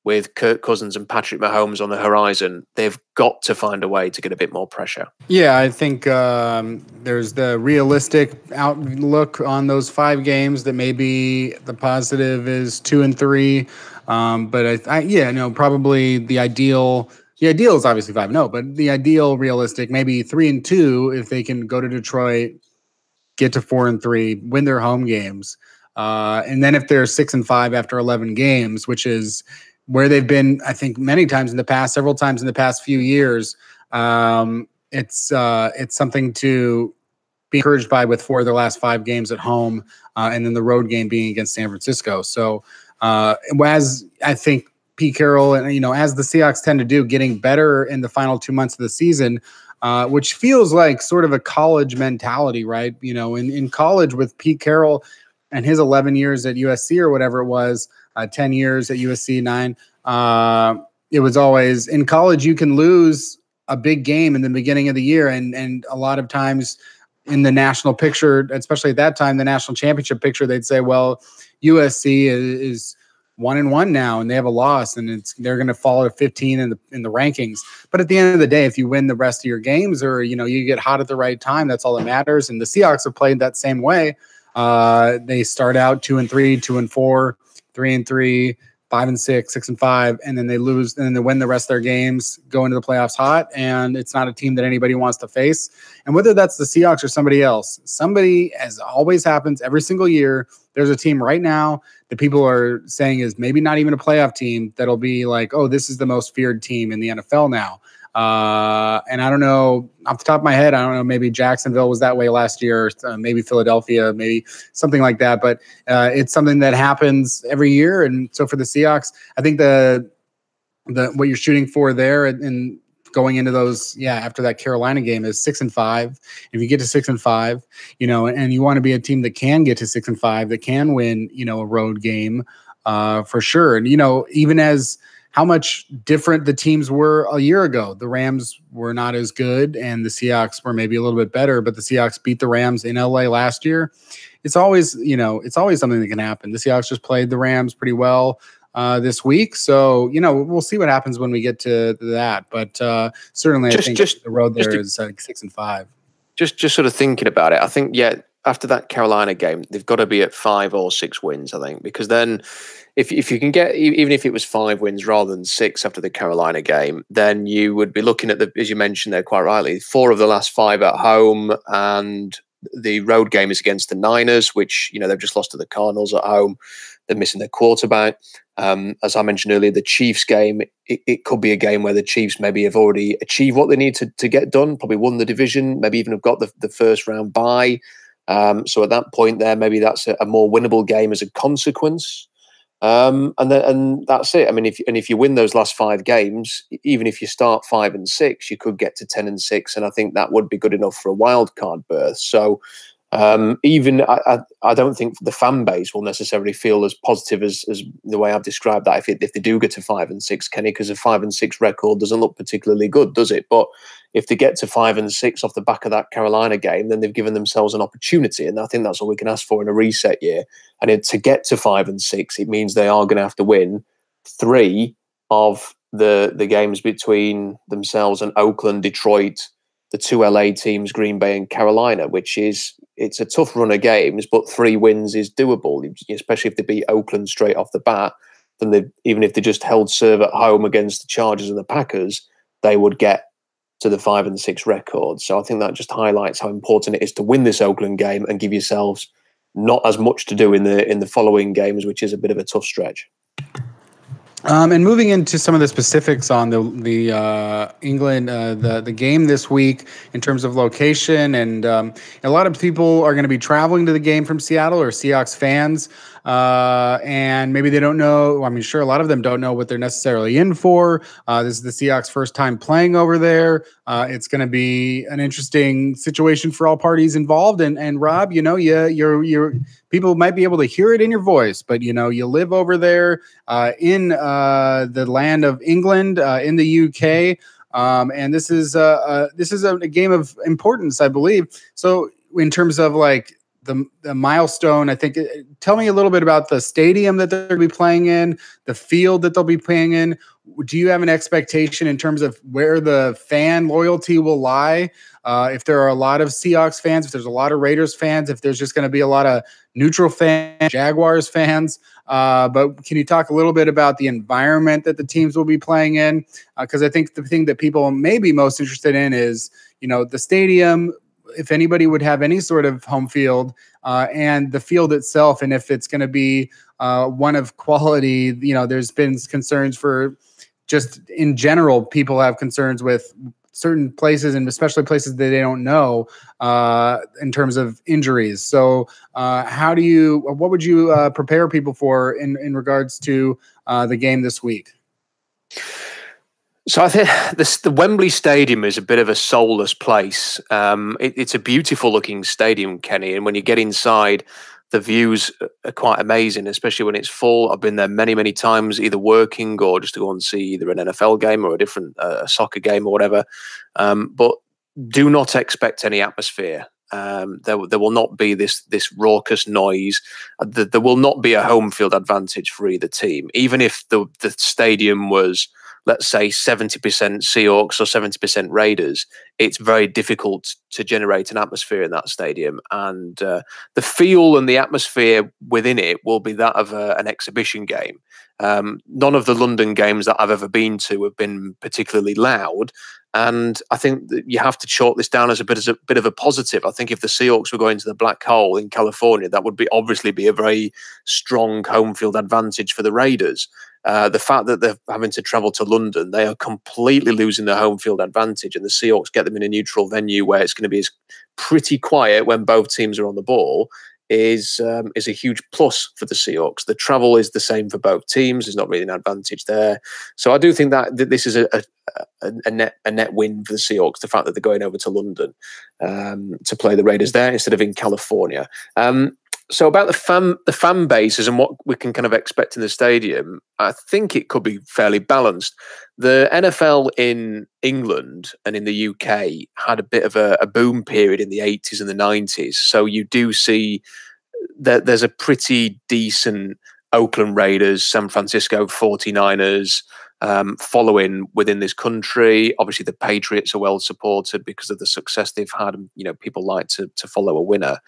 with Kirk Cousins and Patrick Mahomes on the horizon, they've got to find a way to get a bit more pressure. Yeah, I think um, there's the realistic outlook on those five games that maybe the positive is two and three. Um, but I, I, yeah, no, probably the ideal. The ideal is obviously five no, but the ideal, realistic, maybe three and two if they can go to Detroit, get to four and three, win their home games, uh, and then if they're six and five after eleven games, which is where they've been, I think many times in the past, several times in the past few years. Um, it's uh, it's something to be encouraged by with four of their last five games at home, uh, and then the road game being against San Francisco. So uh, as I think Pete Carroll and you know as the Seahawks tend to do, getting better in the final two months of the season. Uh, which feels like sort of a college mentality, right? You know, in, in college with Pete Carroll and his 11 years at USC or whatever it was, uh, 10 years at USC, nine, uh, it was always in college, you can lose a big game in the beginning of the year. And, and a lot of times in the national picture, especially at that time, the national championship picture, they'd say, well, USC is, is one and one now, and they have a loss, and it's they're going to fall to 15 in the in the rankings. But at the end of the day, if you win the rest of your games, or you know you get hot at the right time, that's all that matters. And the Seahawks have played that same way. Uh, they start out two and three, two and four, three and three, five and six, six and five, and then they lose, and then they win the rest of their games, go into the playoffs hot, and it's not a team that anybody wants to face. And whether that's the Seahawks or somebody else, somebody, as always happens every single year, there's a team right now that people are saying is maybe not even a playoff team that'll be like, oh, this is the most feared team in the NFL now. Uh, and I don't know off the top of my head, I don't know. Maybe Jacksonville was that way last year, uh, maybe Philadelphia, maybe something like that. But uh, it's something that happens every year. And so for the Seahawks, I think the the what you're shooting for there and, and going into those, yeah, after that Carolina game is six and five. If you get to six and five, you know, and you want to be a team that can get to six and five, that can win, you know, a road game, uh, for sure. And you know, even as how much different the teams were a year ago. The Rams were not as good, and the Seahawks were maybe a little bit better, but the Seahawks beat the Rams in LA last year. It's always, you know, it's always something that can happen. The Seahawks just played the Rams pretty well uh, this week, so you know we'll see what happens when we get to that. But uh, certainly, just, I think just, the road there to, is like six and five. Just, just sort of thinking about it, I think yeah. After that Carolina game, they've got to be at five or six wins, I think, because then if if you can get even if it was five wins rather than six after the Carolina game, then you would be looking at the as you mentioned there quite rightly, four of the last five at home, and the road game is against the Niners, which you know they've just lost to the Cardinals at home. They're missing their quarterback. Um, as I mentioned earlier, the Chiefs game, it, it, could be a game where the Chiefs maybe have already achieved what they need to, to get done, probably won the division, maybe even have got the, the first round bye. Um, so at that point there, maybe that's a, a, more winnable game as a consequence. Um, and then, and that's it. I mean, if and if you win those last five games, even if you start five and six, you could get to ten and six, and I think that would be good enough for a wild card berth. So um, even I, I, I, don't think the fan base will necessarily feel as positive as, as the way I've described that if, it, if they do get to five and six, Kenny, because a five and six record doesn't look particularly good, does it? But if they get to five and six off the back of that Carolina game, then they've given themselves an opportunity, and I think that's all we can ask for in a reset year. And to get to five and six, it means they are going to have to win three of the the games between themselves and Oakland, Detroit, the two LA teams, Green Bay and Carolina, which is it's a tough run of games, but three wins is doable, especially if they beat Oakland straight off the bat. Then they, even if they just held serve at home against the Chargers and the Packers, they would get to the five and six record. So I think that just highlights how important it is to win this Oakland game and give yourselves not as much to do in the in the following games, which is a bit of a tough stretch. Um, and moving into some of the specifics on the the uh, England uh, the the game this week in terms of location, and um, a lot of people are going to be traveling to the game from Seattle or Seahawks fans. Uh, and maybe they don't know. I mean, sure, a lot of them don't know what they're necessarily in for. Uh, this is the Seahawks' first time playing over there. Uh, it's going to be an interesting situation for all parties involved. And and Rob, you know, you you're you're people might be able to hear it in your voice, but you know, you live over there uh, in uh, the land of England, uh, in the UK. Um, and this is uh, uh, this is a, a game of importance, I believe. So, in terms of like the, the milestone. I think. Tell me a little bit about the stadium that they're going to be playing in, the field that they'll be playing in. Do you have an expectation in terms of where the fan loyalty will lie? Uh, if there are a lot of Seahawks fans, if there's a lot of Raiders fans, if there's just going to be a lot of neutral fans, Jaguars fans. Uh, but can you talk a little bit about the environment that the teams will be playing in? Because uh, I think the thing that people may be most interested in is, you know, the stadium. If anybody would have any sort of home field uh, and the field itself, and if it's going to be uh, one of quality, you know, there's been concerns for just in general, people have concerns with certain places and especially places that they don't know uh, in terms of injuries. So, uh, how do you? What would you uh, prepare people for in in regards to uh, the game this week? So I think this, the Wembley Stadium is a bit of a soulless place. Um, it, it's a beautiful looking stadium, Kenny, and when you get inside, the views are quite amazing, especially when it's full. I've been there many, many times, either working or just to go and see either an NFL game or a different uh, soccer game or whatever. Um, but do not expect any atmosphere. Um, there, there will not be this this raucous noise. There, there will not be a home field advantage for either team, even if the the stadium was let's say 70% Seahawks or 70% Raiders, it's very difficult to generate an atmosphere in that stadium. And uh, the feel and the atmosphere within it will be that of a, an exhibition game. Um, none of the London games that I've ever been to have been particularly loud. And I think that you have to chalk this down as a bit as a bit of a positive. I think if the Seahawks were going to the black hole in California, that would be obviously be a very strong home field advantage for the Raiders. Uh, the fact that they're having to travel to London, they are completely losing their home field advantage, and the Seahawks get them in a neutral venue where it's going to be pretty quiet when both teams are on the ball. Is um, is a huge plus for the Seahawks. The travel is the same for both teams. There's not really an advantage there. So I do think that, this is a, a, a, net a net win for the Seahawks. The fact that they're going over to London um, to play the Raiders there instead of in California. Um, so about the fan the fan bases and what we can kind of expect in the stadium, I think it could be fairly balanced. The NFL in England and in the UK had a bit of a, a boom period in the 80s and the 90s. So you do see that there's a pretty decent Oakland Raiders, San Francisco 49ers um, following within this country. Obviously, the Patriots are well supported because of the success they've had. And, you know, people like to, to follow a winner.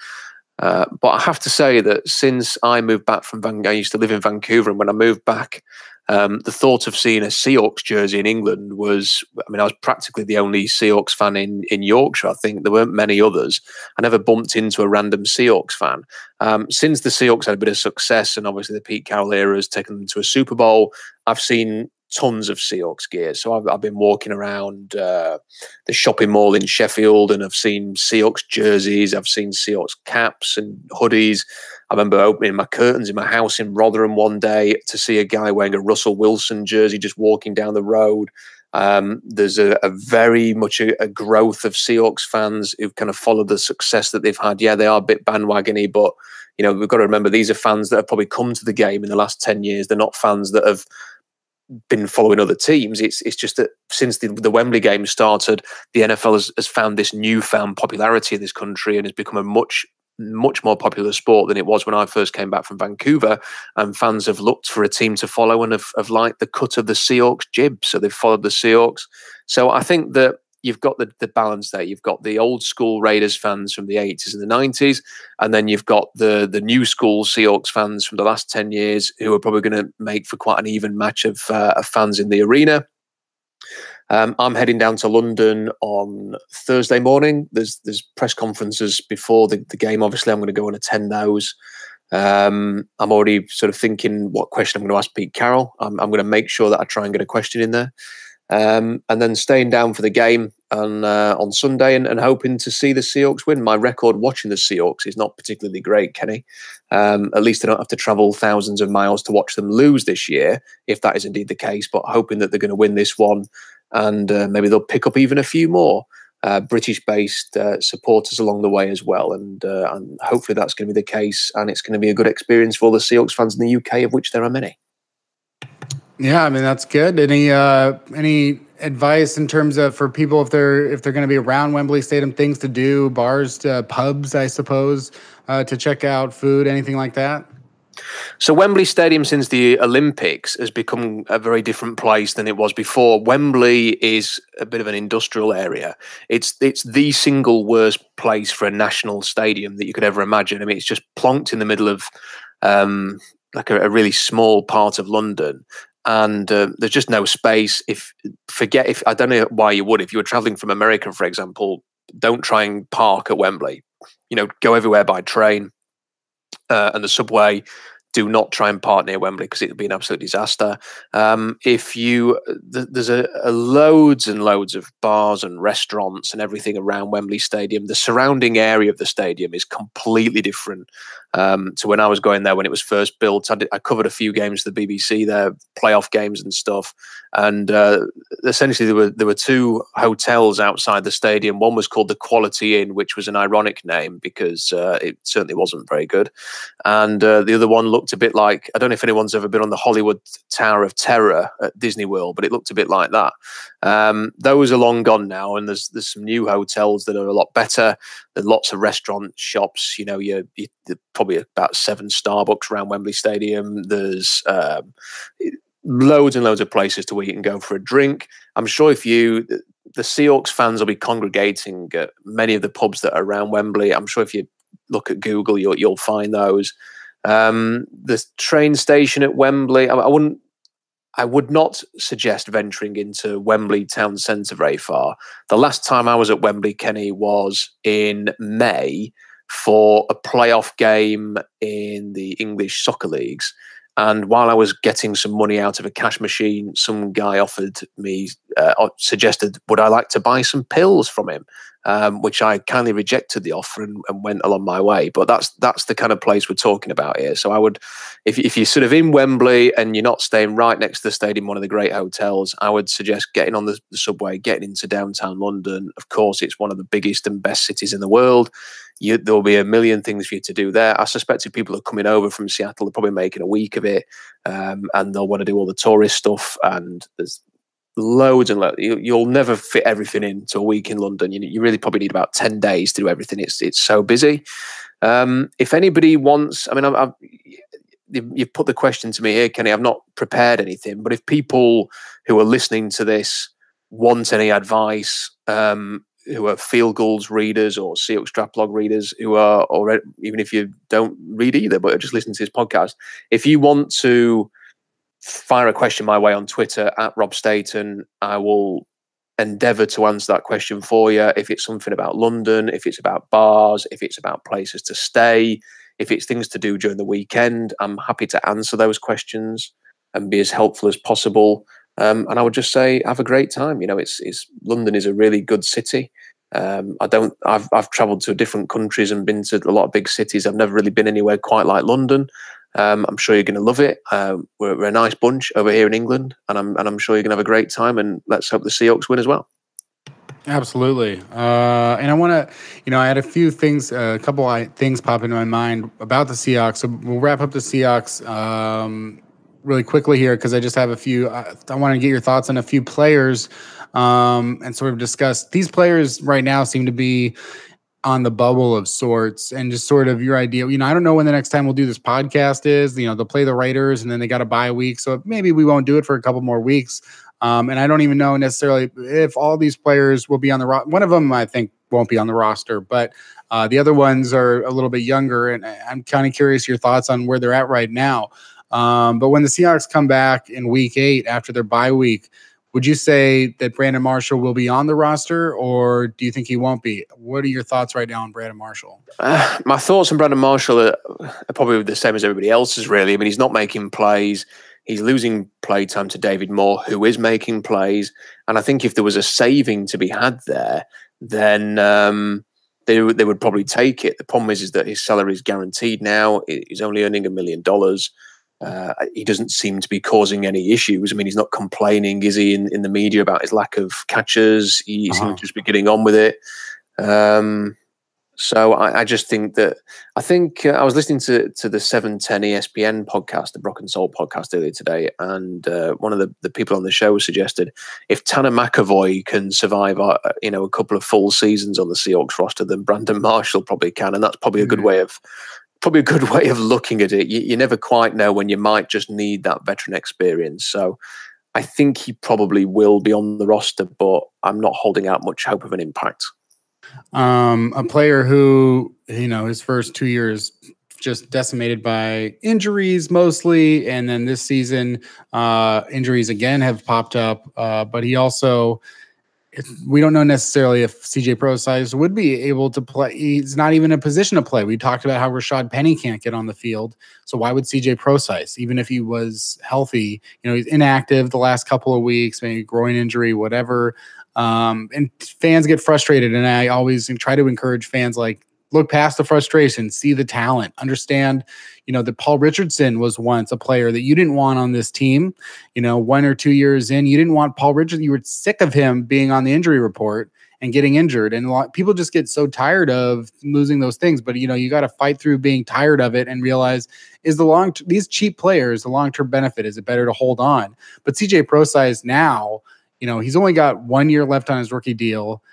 Uh, but I have to say that since I moved back from Vancouver, I used to live in Vancouver, and when I moved back, um, the thought of seeing a Seahawks jersey in England was, I mean, I was practically the only Seahawks fan in, in Yorkshire. I think there weren't many others. I never bumped into a random Seahawks fan. Um, since the Seahawks had a bit of success, and obviously the Pete Carroll era has taken them to a Super Bowl, I've seen tons of Seahawks gear. So I've, I've been walking around uh, the shopping mall in Sheffield and I've seen Seahawks jerseys, I've seen Seahawks caps and hoodies. I remember opening my curtains in my house in Rotherham one day to see a guy wearing a Russell Wilson jersey just walking down the road. Um, there's a, a, very much a, a, growth of Seahawks fans who've kind of followed the success that they've had. Yeah, they are a bit bandwagony, but you know we've got to remember these are fans that have probably come to the game in the last ten years. They're not fans that have been following other teams. It's it's just that since the, the Wembley game started, the NFL has, has found this newfound popularity in this country and has become a much much more popular sport than it was when I first came back from Vancouver. And fans have looked for a team to follow and have, have liked the cut of the Seahawks jib. So they've followed the Seahawks. So I think that you've got the, the balance there. You've got the old school Raiders fans from the 80s and the 90s, and then you've got the the new school Seahawks fans from the last 10 years who are probably going to make for quite an even match of, uh, of fans in the arena. Um, I'm heading down to London on Thursday morning. There's there's press conferences before the, the game. Obviously, I'm going to go and attend those. Um, I'm already sort of thinking what question I'm going to ask Pete Carroll. I'm, I'm going to make sure that I try and get a question in there um, and then staying down for the game on uh, on Sunday and, and, hoping to see the Seahawks win. My record watching the Seahawks is not particularly great, Kenny. Um, at least I don't have to travel thousands of miles to watch them lose this year, if that is indeed the case. But hoping that they're going to win this one, and uh, maybe they'll pick up even a few more. Uh, British-based uh, supporters along the way as well, and, uh, and hopefully that's going to be the case, and it's going to be a good experience for all the Seahawks fans in the UK, of which there are many. Yeah, I mean that's good. Any uh, any advice in terms of for people if they're if they're going to be around Wembley Stadium, things to do, bars, to, pubs, I suppose, uh, to check out food, anything like that? So Wembley Stadium since the Olympics has become a very different place than it was before. Wembley is a bit of an industrial area. It's it's the single worst place for a national stadium that you could ever imagine. I mean, it's just plonked in the middle of um, like a, a, really small part of London, and uh, there's just no space. If forget if I don't know why you would if you were traveling from America, for example, don't try and park at Wembley. You know, go everywhere by train uh, and the subway do not try and park near Wembley because it would be an absolute disaster. Um, if you th- there's a, a, loads and loads of bars and restaurants and everything around Wembley Stadium. The surrounding area of the stadium is completely different um, to when I was going there when it was first built. I, did, I covered a few games the BBC there, playoff games and stuff. And uh, essentially, there were there were two hotels outside the stadium. One was called the Quality Inn, which was an ironic name because uh, it certainly wasn't very good. And uh, the other one looked a bit like I don't know if anyone's ever been on the Hollywood Tower of Terror at Disney World, but it looked a bit like that. Um, those are long gone now, and there's there's some new hotels that are a lot better. There's lots of restaurant shops. You know, you, you probably about seven Starbucks around Wembley Stadium. There's um, loads and loads of places to where you can go for a drink. I'm sure if you the Seahawks fans will be congregating at many of the pubs that are around Wembley. I'm sure if you look at Google, you'll you'll find those. Um, the train station at Wembley. I, I wouldn't I would not suggest venturing into Wembley town centre very far. The last time I was at Wembley, Kenny, was in May for a playoff game in the English soccer leagues. And while I was getting some money out of a cash machine, some guy offered me, uh, suggested, would I like to buy some pills from him? Um, which I kindly rejected the offer and, and, went along my way. But that's that's the kind of place we're talking about here. So I would, if if you're sort of in Wembley and you're not staying right next to the stadium, one of the great hotels, I would suggest getting on the, the subway, getting into downtown London. Of course, it's one of the biggest and best cities in the world. You, there'll be a million things for you to do there. I suspect if people are coming over from Seattle, they're probably making a week of it, um, and they'll want to do all the tourist stuff. And there's loads and loads. You, will never fit everything into a week in London. You, you really probably need about ten days to do everything. It's it's so busy. Um, if anybody wants, I mean, I've, I've, you've put the question to me here, Kenny. I've not prepared anything, but if people who are listening to this want any advice, um, who are Field Gulls readers or Seahawks Draft Blog readers, who are already, even if you don't read either, but just listen to this podcast, if you want to fire a question my way on Twitter at Rob Staton. I will endeavour to answer that question for you. If it's something about London, if it's about bars, if it's about places to stay, if it's things to do during the weekend, I'm happy to answer those questions and be as helpful as possible. Um, and I would just say, have a great time. You know, it's, it's London is a really good city. Um, I don't. I've I've travelled to different countries and been to a lot of big cities. I've never really been anywhere quite like London. Um, I'm sure you're going to love it. Um, we're, we're, a nice bunch over here in England, and I'm and I'm sure you're going to have a great time. And let's hope the Seahawks win as well. Absolutely. Uh, and I want to, you know, I had a few things, uh, a couple of things pop into my mind about the Seahawks. So we'll wrap up the Seahawks um, really quickly here because I just have a few. I, I want to get your thoughts on a few players um, and sort of discuss these players right now seem to be on the bubble of sorts and just sort of your idea. You know, I don't know when the next time we'll do this podcast is. You know, they'll play the Raiders and then they got a bye week. So maybe we won't do it for a couple more weeks. Um, and I don't even know necessarily if all these players will be on the roster. One of them, I think, won't be on the roster, but uh, the other ones are a little bit younger. And I'm kind of curious your thoughts on where they're at right now. Um, but when the Seahawks come back in week eight after their bye week, would you say that Brandon Marshall will be on the roster, or do you think he won't be? What are your thoughts right now on Brandon Marshall? Uh, my thoughts on Brandon Marshall are, are, probably the same as everybody else's, really. I mean, he's not making plays. He's losing play time to David Moore, who is making plays. And I think if there was a saving to be had there, then um, they, they would probably take it. The problem is, is that his salary is guaranteed now. He's only earning a million dollars. Uh, he doesn't seem to be causing any issues. I mean, he's not complaining, is he, in, in the media about his lack of catches? He uh-huh. seems to just be getting on with it. Um, So I, I, just think that I think uh, I was listening to to the seven ten ESPN podcast, the Brock and Salk podcast earlier today, and uh, one of the, the people on the show suggested if Tanner McEvoy can survive, uh, you know, a couple of full seasons on the Seahawks roster, then Brandon Marshall probably can, and that's probably a good mm-hmm. way of probably a good way of looking at it. You, you never quite know when you might just need that veteran experience. So I think he probably will be on the roster, but I'm not holding out much hope of an impact. Um, a player who, you know, his first two years just decimated by injuries mostly. And then this season, uh, injuries again have popped up. Uh, but he also, we don't know necessarily if CJ Prosise would be able to play. He's not even in a position to play. We talked about how Rashad Penny can't get on the field. So why would CJ Prosise, even if he was healthy, you know, he's inactive the last couple of weeks, maybe groin injury, whatever. Um, and fans get frustrated. And I always try to encourage fans like, look past the frustration, see the talent, understand, you know, that Paul Richardson was once a player that you didn't want on this team. You know, one or two years in, you didn't want Paul Richardson. You were sick of him being on the injury report and getting injured. And a lot people just get so tired of losing those things. But you know, you got to fight through being tired of it and realize is the long these cheap players the long term benefit? Is it better to hold on? But CJ Prosise now, you know, he's only got one year left on his rookie deal.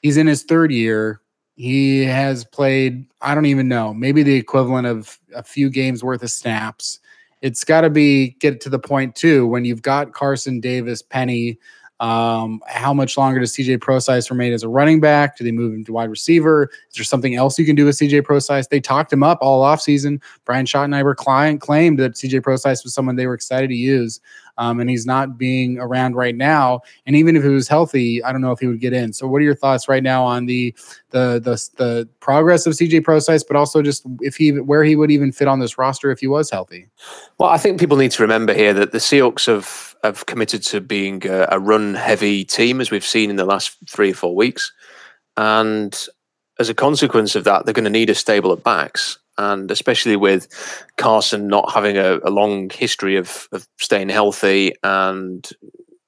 He's in his third year he has played, I don't even know, maybe the equivalent of a few games worth of snaps. It's got to be get to the point too when you've got Carson Davis, Penny. Um, how much longer does CJ Prosise remain as a running back? Do they move him to wide receiver? Is there something else you can do with CJ Prosise? They talked him up all offseason. Brian Schottenheimer client claimed that CJ Prosise was someone they were excited to use um, and he's not being around right now. And even if he was healthy, I don't know if he would get in. So, what are your thoughts right now on the the the, the progress of CJ Prosise, but also just if he where he would even fit on this roster if he was healthy? Well, I think people need to remember here that the Seahawks have have committed to being a, a run heavy team, as we've seen in the last three or four weeks, and as a consequence of that, they're going to need a stable of backs and especially with Carson not having a, a long history of, of staying healthy, and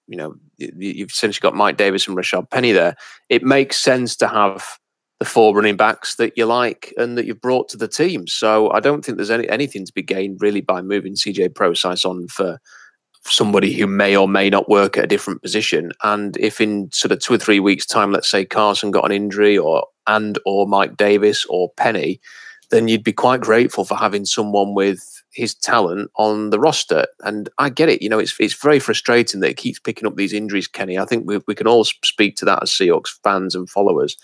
you know you've essentially got Mike Davis and Rashad Penny there. It makes sense to have the four running backs that you like and that you've brought to the team. So I don't think there's any anything to be gained really by moving CJ Prosise on for somebody who may or may not work at a different position. And if in sort of two or three weeks' time, let's say Carson got an injury or and or Mike Davis or Penny, then you'd be quite grateful for having someone with his talent on the roster. And I get it. You know, it's it's very frustrating that it keeps picking up these injuries, Kenny. I think we, we can all speak to that as Seahawks fans and followers.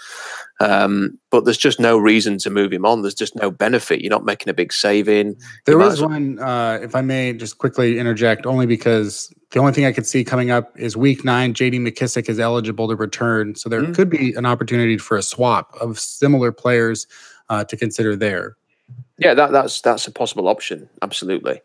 Um, but there's just no reason to move him on. There's just no benefit. You're not making a big saving. There was well- one, uh, if I may just quickly interject, only because the only thing I could see coming up is week nine. JD McKissic is eligible to return. So there mm-hmm. could be an opportunity for a swap of similar players uh, to consider there. Yeah, that, that's that's a possible option. Absolutely.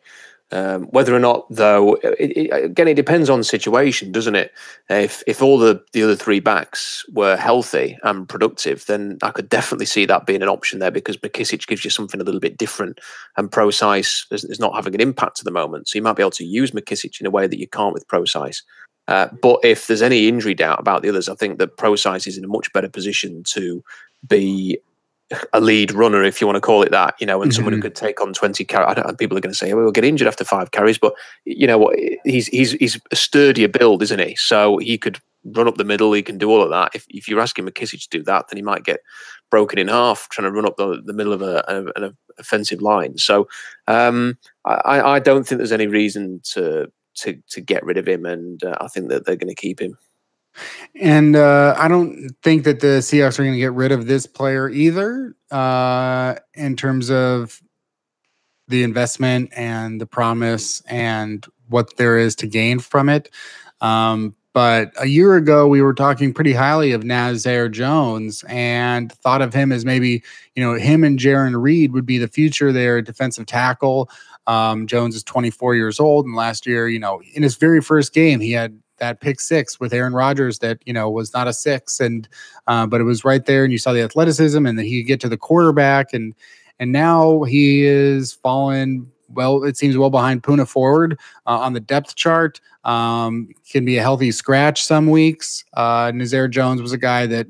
Um, whether or not, though, it, it, again, it depends on the situation, doesn't it? If if all the, the other three backs were healthy and productive, then I could definitely see that being an option there because McKissic gives you something a little bit different, and Prosise is, is not having an impact at the moment. So you might be able to use McKissic in a way that you can't with Prosise. Uh, but if there's any injury doubt about the others, I think that Prosise is in a much better position to be a lead runner, if you want to call it that, you know, and mm-hmm. someone who mm-hmm. could take on 20 carries. I don't know, People are going to say, oh, we'll get injured after five carries, but you know what? He's, he's, he's a sturdier build, isn't he? So he could run up the middle. He can do all of that. If, if you're asking McKissic to do that, then he might get broken in half trying to run up the, the middle of a, an offensive line. So um, I, I don't think there's any reason to, to, to get rid of him. And uh, I think that they're going to keep him. And uh, I don't think that the Seahawks are going to get rid of this player either uh, in terms of the investment and the promise and what there is to gain from it. Um, but a year ago, we were talking pretty highly of Nazair Jones and thought of him as maybe, you know, him and Jarran Reed would be the future there, defensive tackle. Um, Jones is 24 years old, and last year, you know, in his very first game, he had that pick six with Aaron Rodgers that you know was not a six, and uh, but it was right there, and you saw the athleticism, and then he could get to the quarterback, and and now he is fallen. Well, it seems well behind Poona Ford uh, on the depth chart. Um, can be a healthy scratch some weeks. Uh, Nazair Jones was a guy that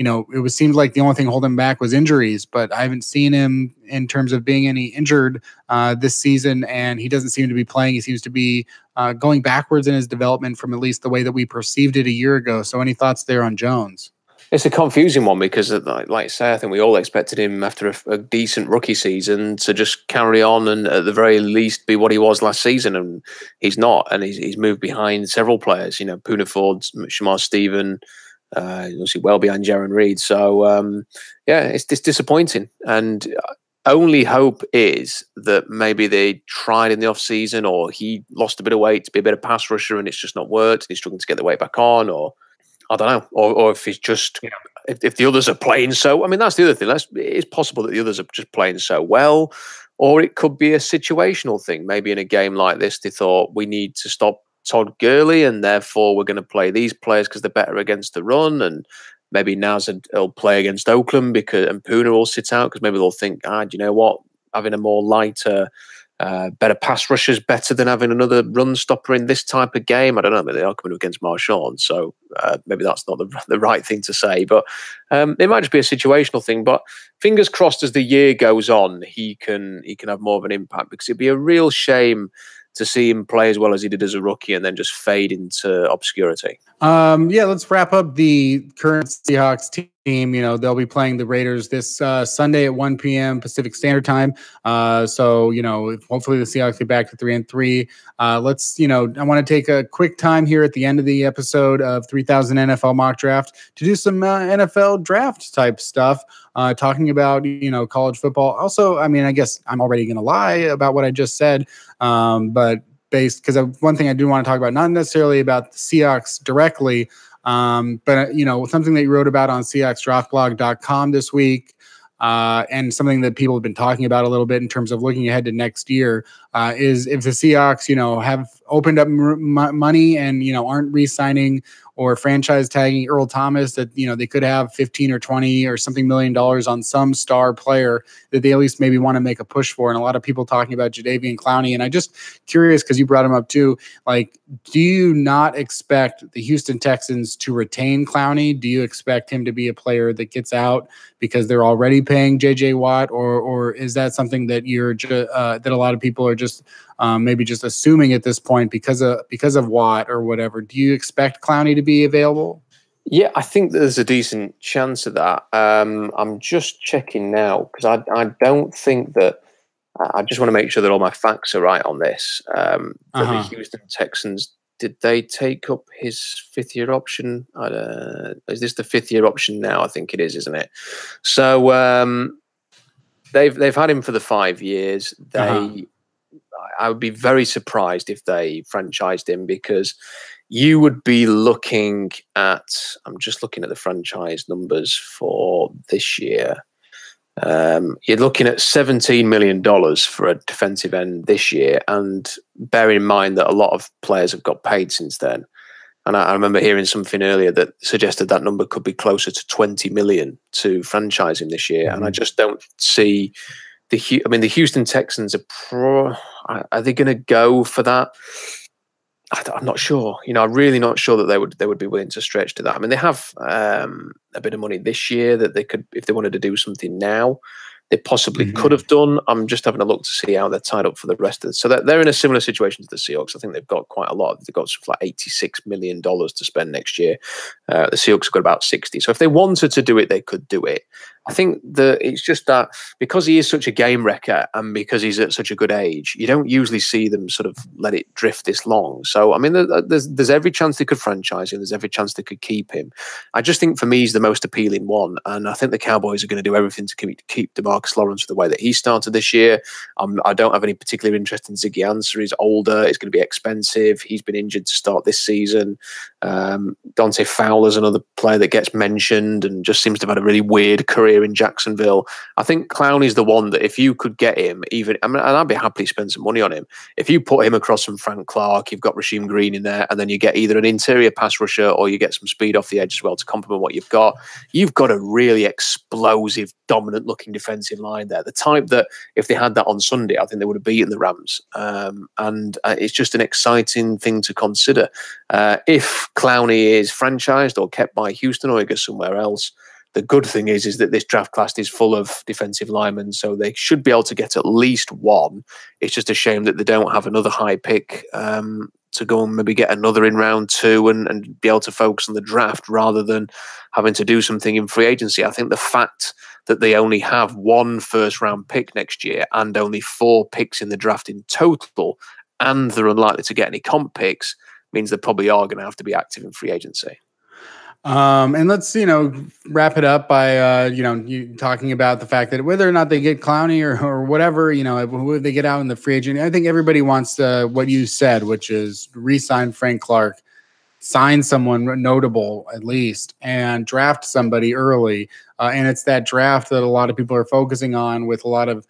you know, it was seemed like the only thing holding him back was injuries, but I haven't seen him in terms of being any injured uh, this season, and he doesn't seem to be playing. He seems to be uh, going backwards in his development from at least the way that we perceived it a year ago. So, any thoughts there on Jones? It's a confusing one because, like, like I say, I think we all expected him after a, a, decent rookie season to just carry on and at the very least be what he was last season, and he's not. And he's, he's moved behind several players. You know, Poona Ford, Shamar Stephen, uh, obviously well behind Jarran Reed. So um, yeah, it's, it's disappointing. And only hope is that maybe they tried in the off season, or he lost a bit of weight to be a bit of pass rusher, and it's just not worked. He's struggling to get the weight back on, or I don't know, or, or if he's just, you know, if, if the others are playing so, I mean, that's the other thing. That's, it's possible that the others are just playing so well, or it could be a situational thing. Maybe in a game like this, they thought we need to stop Todd Gurley, and therefore we're going to play these players because they're better against the run, and maybe Naz will play against Oakland because and Poona will sit out because maybe they'll think, ah, do you know what, having a more lighter uh, better pass rusher is better than having another run stopper in this type of game. I don't know, but they are coming against Marshawn, so uh, maybe that's not the, the right thing to say. But um, it might just be a situational thing. But fingers crossed, as the year goes on, he can he can have more of an impact because it'd be a real shame to see him play as well as he did as a rookie and then just fade into obscurity. Um, yeah, let's wrap up the current Seahawks team. You know, they'll be playing the Raiders this uh, Sunday at 1 p.m. Pacific Standard Time. Uh, so, you know, hopefully the Seahawks get back to three and three. Uh, let's, you know, I want to take a quick time here at the end of the episode of 3000 NFL mock draft to do some uh, NFL draft type stuff, uh, talking about, you know, college football. Also, I mean, I guess I'm already going to lie about what I just said, um, but based because one thing I do want to talk about, not necessarily about the Seahawks directly, um, but uh, you know something that you wrote about on cxdraftblog.com this week. Uh, and something that people have been talking about a little bit in terms of looking ahead to next year uh, is if the Seahawks, you know, have opened up m- money and you know aren't re-signing or franchise tagging Earl Thomas that you know they could have 15 or 20 or something million dollars on some star player that they at least maybe want to make a push for. And a lot of people talking about Jadeveon Clowney. And I just curious because you brought him up too. Like, do you not expect the Houston Texans to retain Clowney? Do you expect him to be a player that gets out because they're already paying JJ Watt, or or is that something that you're ju- uh, that a lot of people are just um, maybe just assuming at this point because of because of Watt or whatever. Do you expect Clowney to be available? Yeah, I think there's a decent chance of that. Um, I'm just checking now because I, I don't think that. I just want to make sure that all my facts are right on this. Um, uh-huh. The Houston Texans did they take up his fifth year option? Uh, is this the fifth year option now? I think it is, isn't it? So um, they've they've had him for the five years. They uh-huh. I would be very surprised if they franchised him because you would be looking at. I'm just looking at the franchise numbers for this year. Um, you're looking at 17 million dollars for a defensive end this year, and bear in mind that a lot of players have got paid since then. And I, I remember hearing something earlier that suggested that number could be closer to 20 million to franchise him this year. Mm-hmm. And I mm-hmm. just don't see the I mean the Houston Texans are pro. Are they going to go for that? I'm not sure. You know, I'm really not sure that they would they would be willing to stretch to that. I mean, they have um, a bit of money this year that they could, if they wanted to do something now, they possibly mm-hmm. could have done. I'm just having a look to see how they're tied up for the rest of it. So they're in a similar situation to the Seahawks. I think they've got quite a lot. They've got like 86 million dollars to spend next year. Uh, the Seahawks have got about 60. So if they wanted to do it, they could do it. I think that it's just that because he is such a game wrecker and because he's at such a good age, you don't usually see them sort of let it drift this long. So I mean, there's there's every chance they could franchise him. There's every chance they could keep him. I just think for me, he's the most appealing one, and I think the Cowboys are going to do everything to keep keep Demarcus Lawrence the way that he started this year. Um, I don't have any particular interest in Ziggy Ansah. He's older. It's going to be expensive. He's been injured to start this season. Um, Dante Fowler's another player that gets mentioned and just seems to have had a really weird career in Jacksonville. I think Clowney's the one that if you could get him, even I mean, and I'd be happy to spend some money on him. If you put him across from Frank Clark, you've got Rasheem Green in there, and then you get either an interior pass rusher or you get some speed off the edge as well to complement what you've got. You've got a really explosive, dominant looking defensive line there. The type that if they had that on Sunday, I think they would have beaten the Rams. Um, and uh, it's just an exciting thing to consider. Uh, if Clowney is franchised or kept by Houston or he goes somewhere else, The good thing is, is that this draft class is full of defensive linemen, so they should be able to get at least one. It's just a shame that they don't have another high pick um, to go and maybe get another in round two and, and be able to focus on the draft rather than having to do something in free agency. I think the fact that they only have one first round pick next year and only four picks in the draft in total, and they're unlikely to get any comp picks, means they probably are going to have to be active in free agency. Um, and let's you know wrap it up by uh, you know you talking about the fact that whether or not they get Clowney or, or whatever you know they get out in the free agent, I think everybody wants uh, what you said, which is re-sign Frank Clark, sign someone notable at least, and draft somebody early. Uh, and it's that draft that a lot of people are focusing on, with a lot of,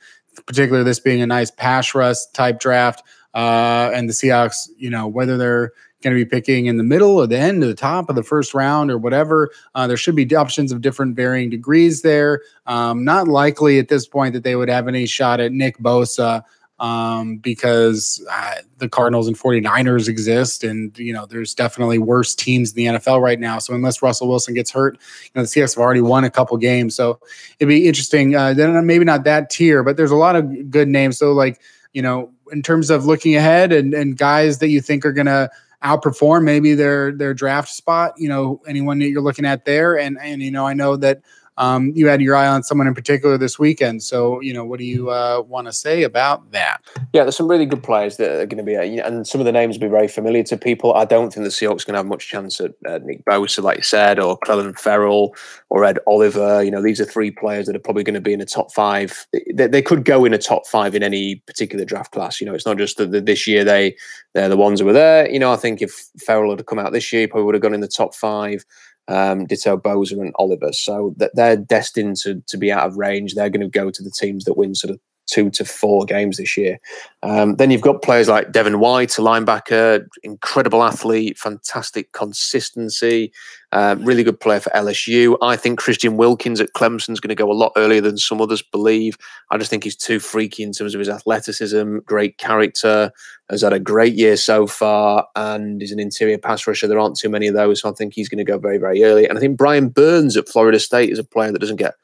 particularly this being a nice pass rush type draft. Uh, and the Seahawks, you know, whether they're going to be picking in the middle or the end or the top of the first round or whatever. Uh, there should be options of different varying degrees there. Um, not likely at this point that they would have any shot at Nick Bosa um, because uh, the Cardinals and 49ers exist. And, you know, there's definitely worse teams in the NFL right now. So unless Russell Wilson gets hurt, you know, the Seahawks have already won a couple games. So it'd be interesting. Uh, then maybe not that tier, but there's a lot of good names. So, like, you know, in terms of looking ahead and, and guys that you think are going to, outperform maybe their their draft spot. You know, anyone that you're looking at there, and and you know, I know that um, you had your eye on someone in particular this weekend. So, you know, what do you uh, want to say about that? Yeah, there's some really good players that are going to be, uh, and some of the names will be very familiar to people. I don't think the Seahawks going to have much chance at uh, Nick Bosa, like you said, or Clelin Ferrell or Ed Oliver. You know, these are three players that are probably going to be in the top five. They, they could go in a top five in any particular draft class. You know, it's not just that this year they they're the ones who were there. You know, I think if Ferrell had come out this year, probably would have gone in the top five um, ditto and Oliver. So that they're destined to to be out of range. They're going to go to the teams that win sort of two to four games this year. Um, then you've got players like Devin White, a linebacker, incredible athlete, fantastic consistency, uh, really good player for LSU. I think Christian Wilkins at Clemson is going to go a lot earlier than some others believe. I just think he's too freaky in terms of his athleticism, great character, has had a great year so far, and is an interior pass rusher. There aren't too many of those, so I think he's going to go very, very early. And I think Brian Burns at Florida State is a player that doesn't get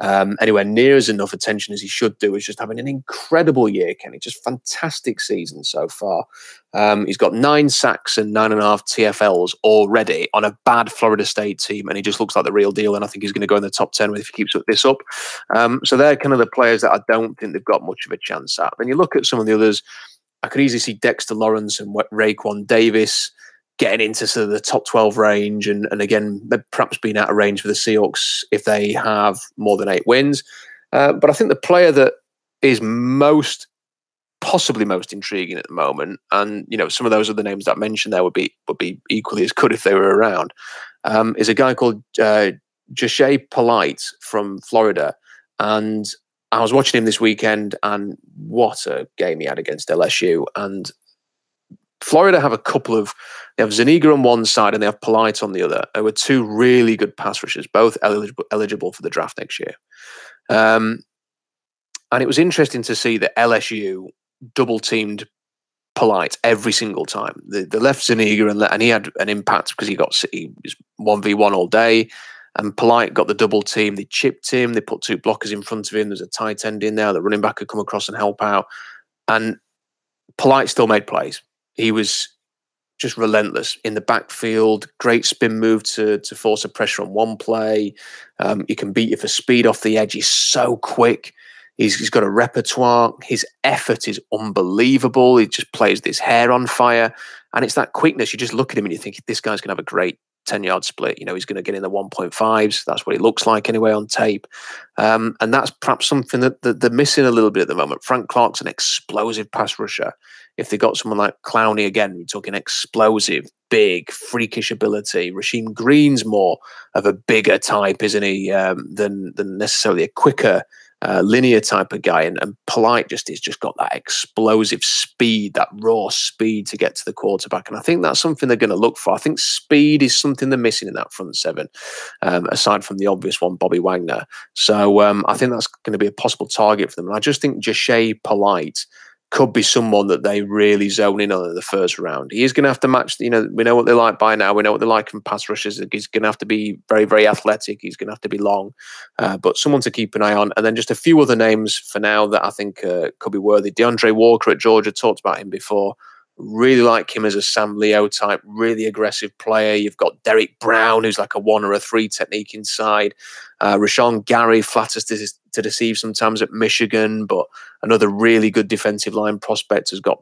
um, anywhere near as enough attention as he should do. Is just having an incredible year, Kenny. Just fantastic season so far. Um, he's got nine sacks and nine and a half TFLs already on a bad Florida State team, and he just looks like the real deal. And I think he's going to go in the top ten if he keeps this up. Um, so they're kind of the players that I don't think they've got much of a chance at. Then you look at some of the others. I could easily see Dexter Lawrence and Raekwon Davis getting into sort of the top 12 range and, and again, perhaps being out of range for the Seahawks if they have more than eight wins. Uh, but I think the player that is most possibly most intriguing at the moment, and you know, some of those other names that I mentioned there would be would be equally as good if they were around, um, is a guy called uh, Jachai Polite from Florida. And I was watching him this weekend, and what a game he had against LSU. And Florida have a couple of they have Zuniga on one side and they have Polite on the other. There were two really good pass rushers, both eligible, eligible for the draft next year. Um, and it was interesting to see that LSU double teamed Polite every single time. The, the left Zuniga and, and he had an impact because he got he was one v one all day. And Polite got the double team. They chipped him. They put two blockers in front of him. There's a tight end in there. The running back could come across and help out. And Polite still made plays. He was just relentless in the backfield. Great spin move to to force a pressure on one play. Um, he can beat you for speed off the edge. He's so quick. He's, he's got a repertoire. His effort is unbelievable. He just plays this hair on fire, and it's that quickness. You just look at him and you think this guy's going to have a great 10 yard split. You know, he's going to get in the 1.5s. That's what it looks like anyway on tape. Um, and that's perhaps something that, that, they're missing a little bit at the moment. Frank Clark's an explosive pass rusher. If they got someone like Clowney again, we're talking explosive, big, freakish ability. Rasheem Green's more of a bigger type, isn't he, um, than, than necessarily a quicker uh, linear type of guy, and, and Polite just is just got that explosive speed, that raw speed to get to the quarterback, and I think that's something they're going to look for. I think speed is something they're missing in that front seven, um, aside from the obvious one, Bobby Wagner. So um, I think that's going to be a possible target for them, and I just think Jachai Polite could be someone that they really zone in on in the first round. He is going to have to match, you know, we know what they like by now. We know what they like from pass rushes. He's going to have to be very, very athletic. He's going to have to be long, uh, but someone to keep an eye on. And then just a few other names for now that I think uh, could be worthy. D'Andre Walker at Georgia, talked about him before. Really like him as a Sam Leo type, really aggressive player. You've got Derrick Brown, who's like a one or a three technique inside. Uh, Rashan Gary flatters to, to deceive sometimes at Michigan, but another really good defensive line prospect has got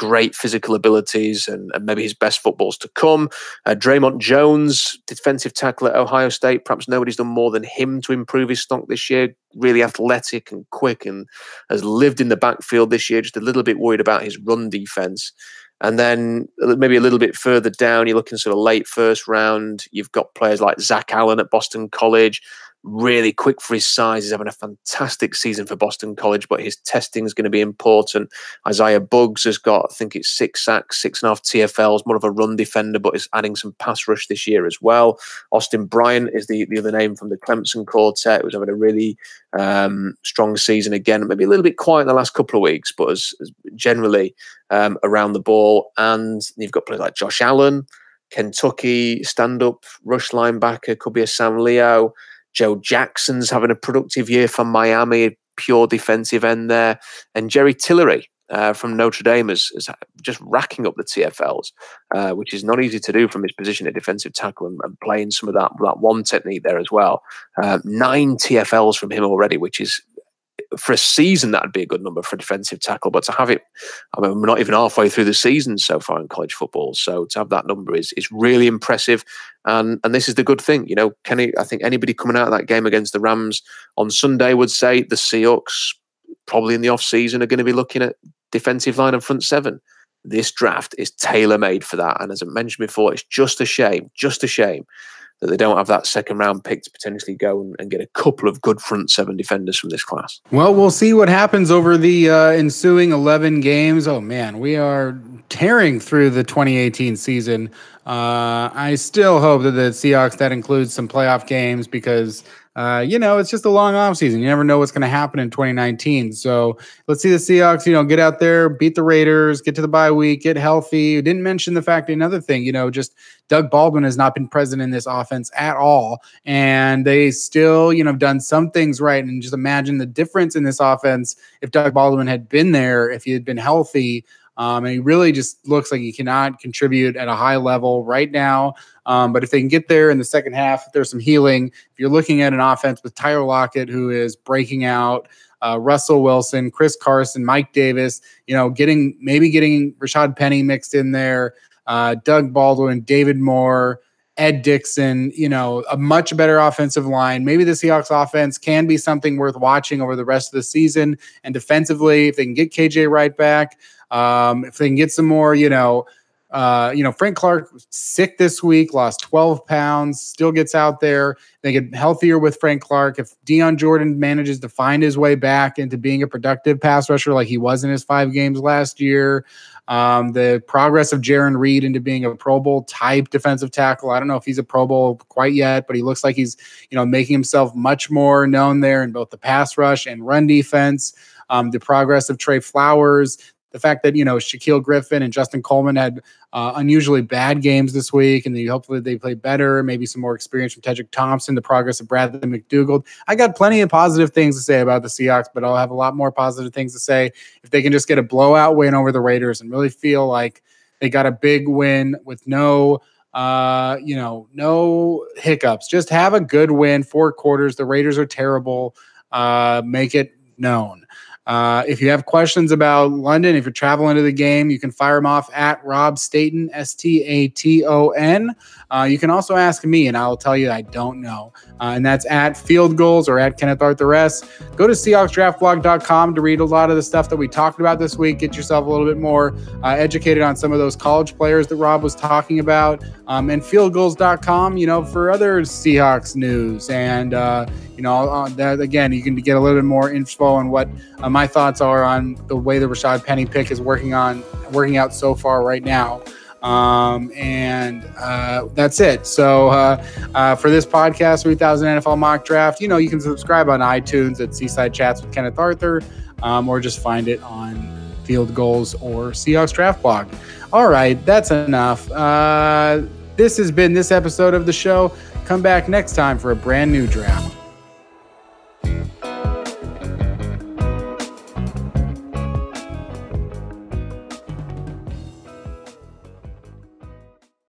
great physical abilities and, and, maybe his best footballs to come. Uh, Dre'Mont Jones, defensive tackle at Ohio State, perhaps nobody's done more than him to improve his stock this year. Really athletic and quick and has lived in the backfield this year. Just a little bit worried about his run defense. And then maybe a little bit further down, you're looking sort of late first round. You've got players like Zach Allen at Boston College, really quick for his size. He's having a fantastic season for Boston College, but his testing is going to be important. Isaiah Buggs has got, I think it's six sacks, six and a half TFLs, more of a run defender, but is adding some pass rush this year as well. Austin Bryant is the, the other name from the Clemson quartet, who's having a really um, strong season again. Maybe a little bit quiet in the last couple of weeks, but as, as generally um, around the ball. And you've got players like Josh Allen. Kentucky stand up rush linebacker could be a Sam Leo. Joe Jackson's having a productive year for Miami, pure defensive end there. And Jerry Tillery uh, from Notre Dame is, is, just racking up the TFLs, uh, which is not easy to do from his position at defensive tackle and, and playing some of that, that one technique there as well. Uh, nine TFLs from him already, which is for a season, that'd be a good number for a defensive tackle. But to have it, I mean, we're not even halfway through the season so far in college football. So to have that number is is really impressive. And and this is the good thing, you know. Kenny, I think anybody coming out of that game against the Rams on Sunday would say the Seahawks probably in the off season are going to be looking at defensive line and front seven. This draft is tailor made for that. And as I mentioned before, it's just a shame, just a shame that they don't have that second round pick to potentially go and, and, get a couple of good front seven defenders from this class. Well, we'll see what happens over the uh, ensuing 11 games. Oh, man, we are tearing through the 2018 season. Uh, I still hope that the Seahawks, that includes some playoff games because uh, you know, it's just a long off season. You never know what's going to happen in 2019. So let's see the Seahawks, you know, get out there, beat the Raiders, get to the bye week, get healthy. We didn't mention the fact, another thing, you know, just Doug Baldwin has not been present in this offense at all. And they still, you know, have done some things right. And just imagine the difference in this offense if Doug Baldwin had been there, if he had been healthy. Um, and he really just looks like he cannot contribute at a high level right now. Um, but if they can get there in the second half, if there's some healing, if you're looking at an offense with Tyler Lockett, who is breaking out, uh, Russell Wilson, Chris Carson, Mike Davis, you know, getting maybe getting Rashad Penny mixed in there, uh, Doug Baldwin, David Moore, Ed Dickson, you know, a much better offensive line. Maybe the Seahawks offense can be something worth watching over the rest of the season. And defensively, if they can get KJ Wright back, um, if they can get some more, you know, uh, you know, Frank Clark sick this week, lost 12 pounds, still gets out there. They get healthier with Frank Clark. If Dion Jordan manages to find his way back into being a productive pass rusher like he was in his five games last year, um, the progress of Jarran Reed into being a Pro Bowl type defensive tackle. I don't know if he's a Pro Bowl quite yet, but he looks like he's, you know, making himself much more known there in both the pass rush and run defense. Um, the progress of Tre Flowers, the fact that you know Shaquill Griffin and Justin Coleman had uh, unusually bad games this week, and hopefully they play better. Maybe some more experience from Tedric Thompson, the progress of Bradley McDougald. I got plenty of positive things to say about the Seahawks, but I'll have a lot more positive things to say if they can just get a blowout win over the Raiders and really feel like they got a big win with no uh, you know, no hiccups. Just have a good win, four quarters. The Raiders are terrible. Uh, make it known. Uh, if you have questions about London, if you're traveling to the game, you can fire them off at Rob Staton, S T A T O N. Uh, you can also ask me, and I'll tell you I don't know. Uh, and that's at Field Gulls or at Kenneth Arthur S. Go to SeahawksDraftBlog.com to read a lot of the stuff that we talked about this week. Get yourself a little bit more uh, educated on some of those college players that Rob was talking about. Um, and FieldGulls.com, you know, for other Seahawks news. And, uh, you know, that, again, you can get a little bit more info on what uh, my thoughts are on the way the Rashad Penny pick is working on, working out so far right now. Um, and uh, that's it. So uh, uh, for this podcast, 3000 NFL mock draft, you know, you can subscribe on iTunes at Seaside Chats with Kenneth Arthur, um, or just find it on Field Gulls or Seahawks Draft Blog. All right, that's enough. Uh, this has been this episode of the show. Come back next time for a brand new draft.